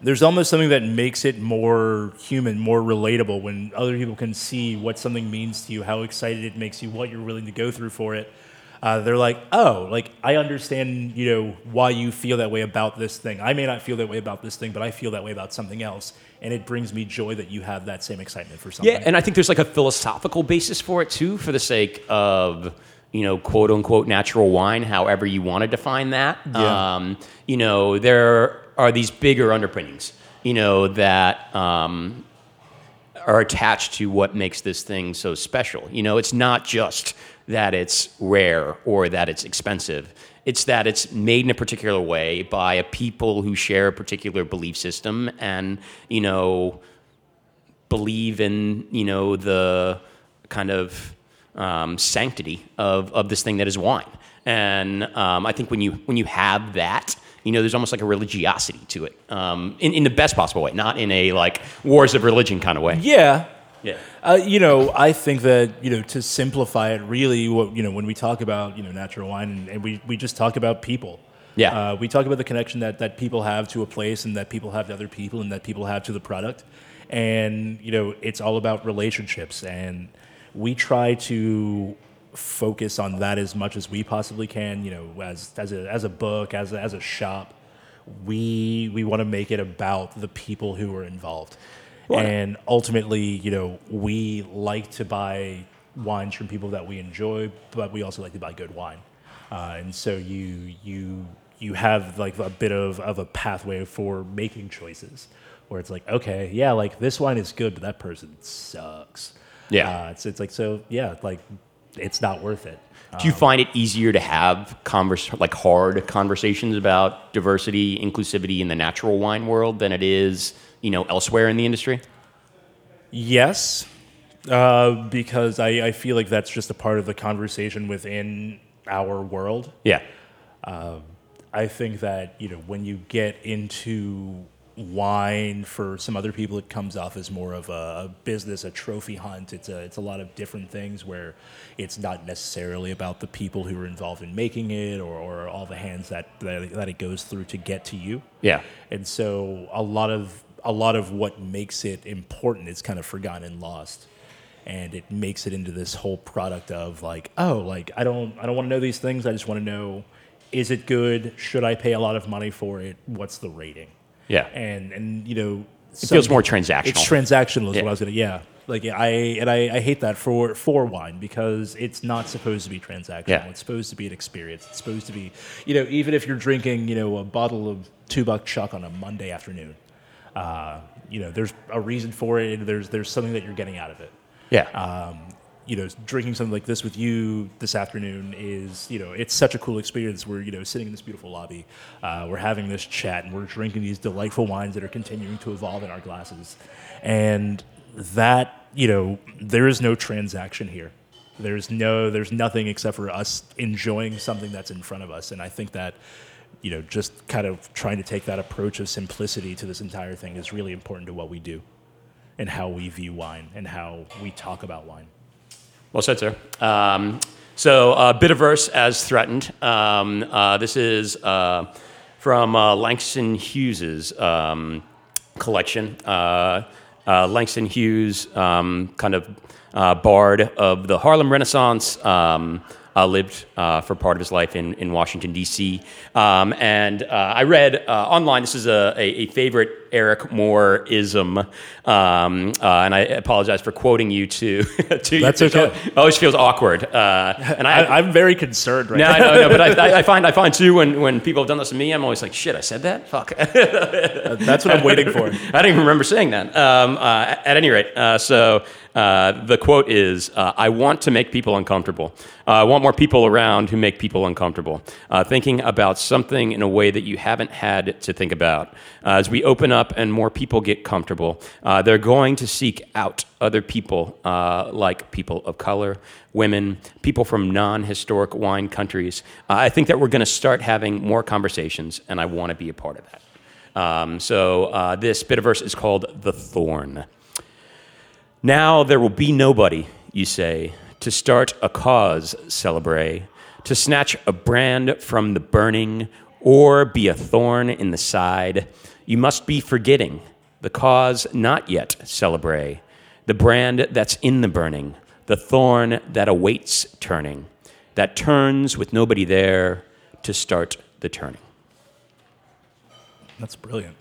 there's almost something that makes it more human, more relatable when other people can see what something means to you, how excited it makes you, what you're willing to go through for it. Uh, they're like, oh, like I understand, you know, why you feel that way about this thing. I may not feel that way about this thing, but I feel that way about something else, and it brings me joy that you have that same excitement for something. Yeah, and I think there's like a philosophical basis for it too, for the sake of you know, quote unquote natural wine, however you want to define that. Yeah. Um, you know, there are these bigger underpinnings, you know, that um, are attached to what makes this thing so special. You know, it's not just that it's rare or that it's expensive. It's that it's made in a particular way by a people who share a particular belief system and, you know, believe in, you know, the kind of um, sanctity of, of this thing that is wine. And um, I think when you when you have that, you know, there's almost like a religiosity to it, um, in, in the best possible way, not in a like wars of religion kind of way. Yeah. Yeah. Uh, you know, I think that you know to simplify it, really, what you know, when we talk about you know natural wine, and, and we, we just talk about people. Yeah. Uh, we talk about the connection that that people have to a place, and that people have to other people, and that people have to the product, and you know, it's all about relationships, and we try to focus on that as much as we possibly can. You know, as as a as a book, as a, as a shop, we we want to make it about the people who are involved. Right. And ultimately, you know, we like to buy wines from people that we enjoy, but we also like to buy good wine. Uh, and so you you you have like a bit of, of a pathway for making choices where it's like, okay, yeah, like this wine is good, but that person sucks. Yeah. Uh, it's, it's like, so yeah, like it's not worth it. Do you find it easier to have converse, like hard conversations about diversity, inclusivity in the natural wine world than it is, you know, elsewhere in the industry? Yes, uh, because I, I feel like that's just a part of the conversation within our world. Yeah. I think that you know when you get into wine for some other people, it comes off as more of a, a business, a trophy hunt. It's a it's a lot of different things where it's not necessarily about the people who are involved in making it or, or all the hands that, that that it goes through to get to you. Yeah. And so a lot of a lot of what makes it important is kind of forgotten and lost. And it makes it into this whole product of like, oh, like I don't I don't want to know these things. I just want to know is it good? Should I pay a lot of money for it? What's the rating? Yeah. And and you know It feels more transactional. It's transactional is Yeah. what I was gonna yeah. Like I and I, I hate that for for wine because it's not supposed to be transactional. Yeah. It's supposed to be an experience. It's supposed to be you know, even if you're drinking, you know, a bottle of two buck chuck on a Monday afternoon, uh, you know, there's a reason for it and there's there's something that you're getting out of it yeah. um, you know, drinking something like this with you this afternoon is, you know, it's such a cool experience. We're, you know, sitting in this beautiful lobby, uh, we're having this chat, and we're drinking these delightful wines that are continuing to evolve in our glasses, and that, you know, there is no transaction here. There's no, there's nothing except for us enjoying something that's in front of us, and I think that. You know, just kind of trying to take that approach of simplicity to this entire thing is really important to what we do and how we view wine and how we talk about wine. Well said, sir. Um, so, uh, verse as threatened. Um, uh, this is uh, from uh, Langston Hughes's um, collection. Uh, uh, Langston Hughes, um, kind of uh, bard of the Harlem Renaissance, um, uh, lived uh, for part of his life in, in Washington, D.C. Um, and uh, I read uh, online, this is a, a, a favorite Eric Moorer ism. Um, uh, and I apologize for quoting you to, to you. That's okay. It always feels awkward. Uh, and I, I'm very concerned right no, now. I know, no, but I, I- find I find too when, when people have done this to me, I'm always like, shit, I said that. Fuck, That's what I'm waiting for. I don't even remember saying that. Um, uh, at any rate, uh, so uh, the quote is, uh, "I want to make people uncomfortable. Uh, I want more people around who make people uncomfortable. Uh, thinking about something in a way that you haven't had to think about. Uh, as we open up and more people get comfortable, uh, they're going to seek out other people uh, like people of color, women, people from non-historic wine countries. Uh, I think that we're going to start having more conversations, and I want to be a part of that." Um, so uh, this bit of verse is called The Thorn. Now there will be nobody, you say, to start a cause, celebrate, to snatch a brand from the burning, or be a thorn in the side. You must be forgetting the cause not yet, celebrate, the brand that's in the burning, the thorn that awaits turning, that turns with nobody there to start the turning. That's brilliant.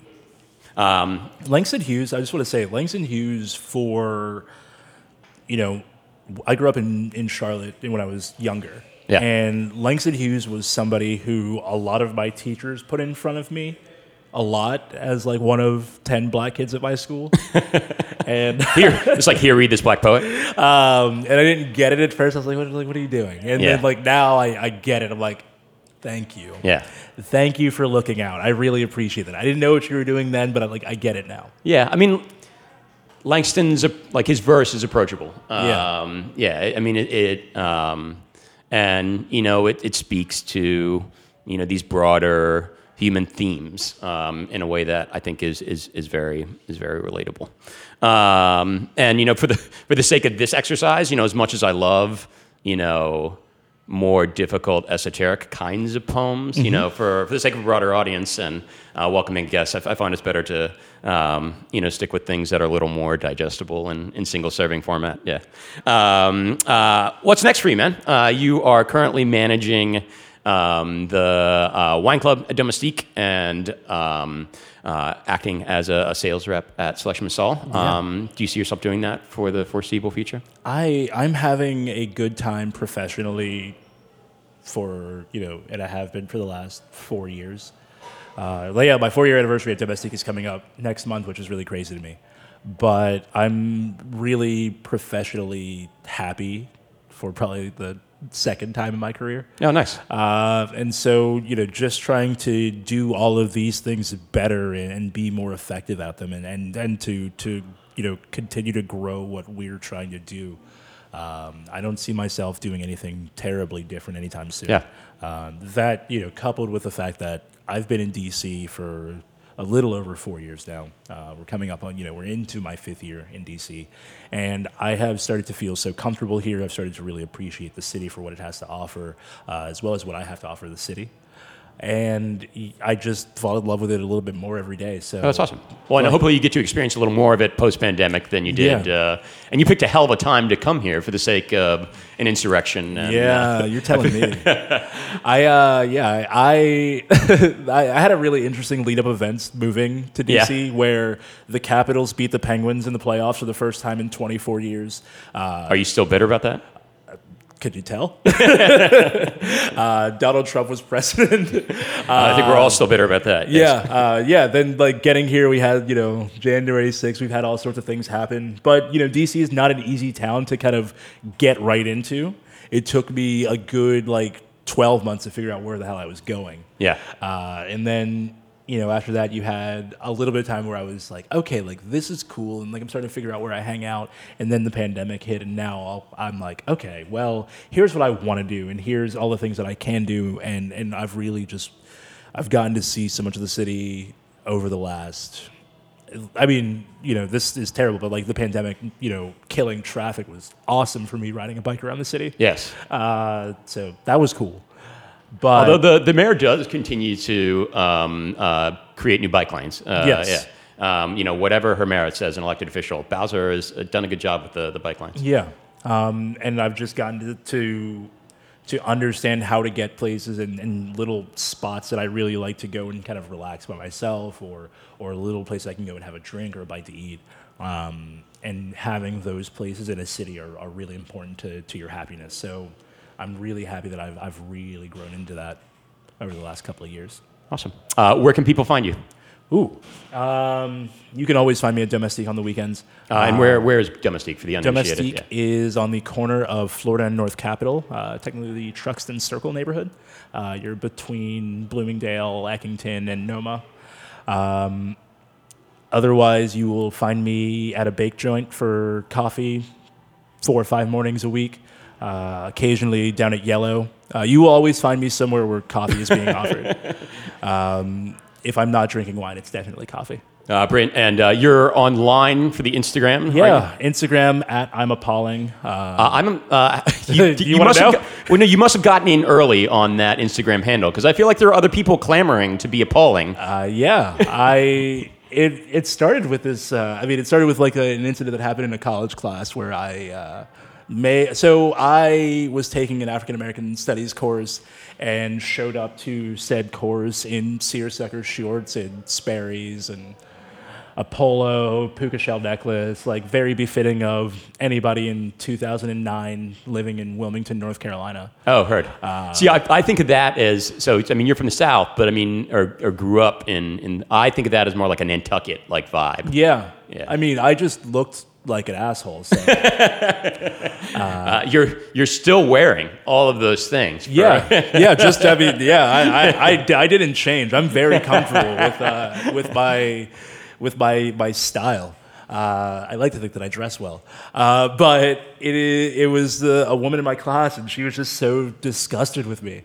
Um, Langston Hughes, I just want to say, Langston Hughes for, you know, I grew up in, in Charlotte when I was younger. Yeah. And Langston Hughes was somebody who a lot of my teachers put in front of me a lot as like one of 10 black kids at my school. and Here, it's like here, read this black poet. um, and I didn't get it at first. I was like, what, like, what are you doing? And Yeah. then like now I, I get it. I'm like, thank you. Yeah. Thank you for looking out. I really appreciate that. I didn't know what you were doing then, but I like I get it now. Yeah, I mean, Langston's like his verse is approachable. Yeah. Um, yeah. I mean, it, it um, and you know, it, it speaks to you know these broader human themes um, in a way that I think is is is very is very relatable. Um, and you know, for the for the sake of this exercise, you know, as much as I love, you know. More difficult, esoteric kinds of poems, you know, for, for the sake of a broader audience and uh, welcoming guests. I, I find it's better to, um, you know, stick with things that are a little more digestible and in single serving format. Yeah. Um, uh, what's next for you, man? Uh, you are currently managing um, the uh, wine club Domestique and um, uh, acting as a, a sales rep at Selection Massale. Um, do you see yourself doing that for the foreseeable future? I I'm having a good time professionally for you know, and I have been for the last four years. Uh, yeah, my four year anniversary at Domestique is coming up next month, which is really crazy to me. But I'm really professionally happy for probably the second time in my career. Oh, nice. Uh, and so, you know, just trying to do all of these things better and, be more effective at them and, and, and to, to, you know, continue to grow what we're trying to do. Um, I don't see myself doing anything terribly different anytime soon. Yeah. Um, that, you know, coupled with the fact that I've been in DC for a little over four years now. Uh, we're coming up on, you know, we're into my fifth year in DC. And I have started to feel so comfortable here. I've started to really appreciate the city for what it has to offer, uh, as well as what I have to offer the city. And I just fall in love with it a little bit more every day. So Oh, that's awesome. Well, and hopefully you get to experience a little more of it post pandemic than you did. Yeah. Uh, and you picked a hell of a time to come here for the sake of an insurrection. And, Yeah, uh, you're telling me. I uh, yeah, I I I had a really interesting lead up events moving to DC where the Capitals beat the Penguins in the playoffs for the first time in 24 years. Uh, are you still bitter about that? Could you tell? uh, Donald Trump was president. I think we're all still bitter about that. yes. Yeah, uh, yeah. Then like getting here, we had you know January 6th. We've had all sorts of things happen, but you know DC is not an easy town to kind of get right into. It took me a good like 12 months to figure out where the hell I was going. Yeah. Uh, and then, you know, after that, you had a little bit of time where I was like, okay, like this is cool. And like I'm starting to figure out where I hang out. And then the pandemic hit. And now I'll, I'm like, okay, well, here's what I want to do. And here's all the things that I can do. And, and I've really just, I've gotten to see so much of the city over the last. I mean, you know, this is terrible, but like the pandemic, you know, killing traffic was awesome for me riding a bike around the city. Yes. Uh, so that was cool. But Although the, the mayor does continue to um, uh, create new bike lanes. Uh, Yes. Yeah. Um, you know, whatever her merit says, an elected official, Bowser has done a good job with the, the bike lanes. Yeah, um, and I've just gotten to, to to understand how to get places and, and little spots that I really like to go and kind of relax by myself, or or a little place I can go and have a drink or a bite to eat. Um, and having those places in a city are, are really important to, to your happiness. So I'm really happy that I've, I've really grown into that over the last couple of years. Awesome. Uh, where can people find you? Ooh, um, you can always find me at Domestique on the weekends. Uh, and where, where is Domestique for the uninitiated? Domestique is on the corner of Florida and North Capitol, uh, technically the Truxton Circle neighborhood. Uh, you're between Bloomingdale, Eckington, and NoMa. Um, otherwise, you will find me at a bake joint for coffee four or five mornings a week. Uh, occasionally down at Yellow. Uh, you will always find me somewhere where coffee is being offered. Um, if I'm not drinking wine, it's definitely coffee. Uh, Brent, and uh, you're online for the Instagram, Yeah, right? Instagram at I'm appalling. Uh, Uh, I'm. Uh, you, Do you you must have know? got- well, no, you must have gotten in early on that Instagram handle because I feel like there are other people clamoring to be appalling. Uh, yeah, I it it started with this. Uh, I mean, it started with like a, an incident that happened in a college class where I uh, may. So I was taking an African American Studies course and showed up to said course in seersucker shorts and Sperry's and a polo puka shell necklace, like very befitting of anybody in 2009 living in Wilmington, North Carolina. Oh, heard. Uh, See, I, I think of that as so. I mean, you're from the South, but I mean, or, or grew up in, in. I think of that as more like a Nantucket like vibe. Yeah. Yeah. I mean, I just looked like an asshole. So. Uh, you're you're still wearing all of those things. for- yeah. yeah. Just, I mean, yeah, I, I, I, I didn't change. I'm very comfortable with, uh, with my, with my, my style. Uh, I like to think that I dress well, uh, but it it was uh, a woman in my class, and she was just so disgusted with me.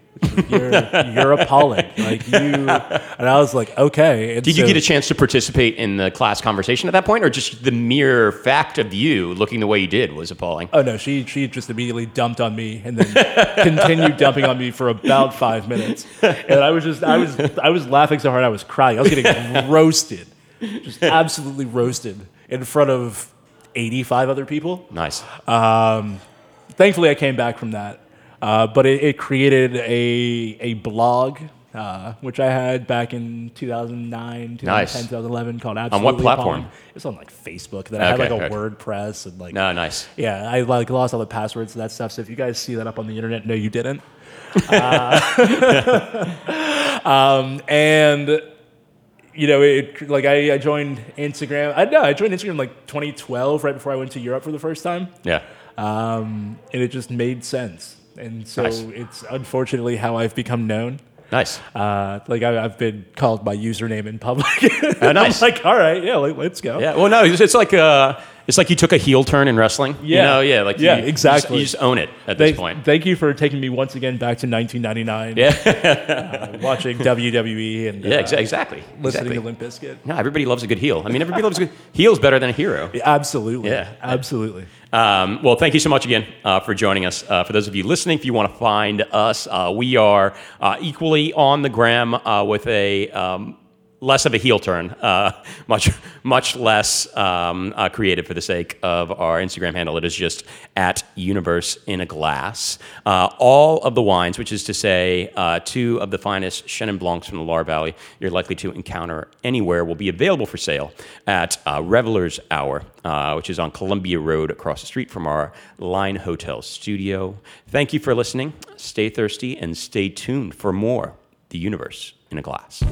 You're you're appalling, like you. And I was like, okay. And Did you so- get a chance to participate in the class conversation at that point, or just the mere fact of you looking the way you did was appalling? Oh no, she she just immediately dumped on me and then continued dumping on me for about five minutes. And I was just I was I was laughing so hard I was crying. I was getting roasted, just absolutely roasted in front of eighty five other people. Nice. Um, thankfully, I came back from that, uh, but it, it created a a blog. Uh, which I had back in 2009, 2010, Nice. 2011 called Absolutely On what platform? It's on like Facebook. That I had like a good. WordPress and like no, nice. yeah, I like lost all the passwords and that stuff. So if you guys see that up on the internet, no, you didn't. Uh, um, and you know, it like I, I joined Instagram. I know I joined Instagram like 2012, right before I went to Europe for the first time, Yeah. um, and it just made sense. And so Nice. it's unfortunately how I've become known. Nice. Uh, like I, I've been called my username in public. Oh, nice. I'm like, all right, yeah, like, let's go. Yeah. Well, no, it's, it's like uh, it's like you took a heel turn in wrestling. You Yeah. know, yeah. Like Yeah, you, you just- exactly. You just, own it at Thank, this point. thank you for taking me once again back to 1999. Yeah. uh, watching WWE and Yeah. uh, Exa- exactly. listening exactly. to Limp Bizkit. No, everybody loves a good heel. I mean, everybody loves a good heel's better than a hero. Yeah, absolutely. Yeah. absolutely. Um, well, thank you so much again uh, for joining us. Uh, for those of you listening, if you want to find us, uh, we are uh, equally on the gram uh, with a um, less of a heel turn, uh, much much less um, uh, creative for the sake of our Instagram handle. It is just at Universe in a Glass. Uh, all of the wines, which is to say, uh, two of the finest Chenin Blancs from the Loire Valley, you're likely to encounter anywhere, will be available for sale at uh, Revelers Hour, uh, which is on Columbia Road across the street from our Line Hotel studio. Thank you for listening. Stay thirsty and stay tuned for more The Universe in a Glass.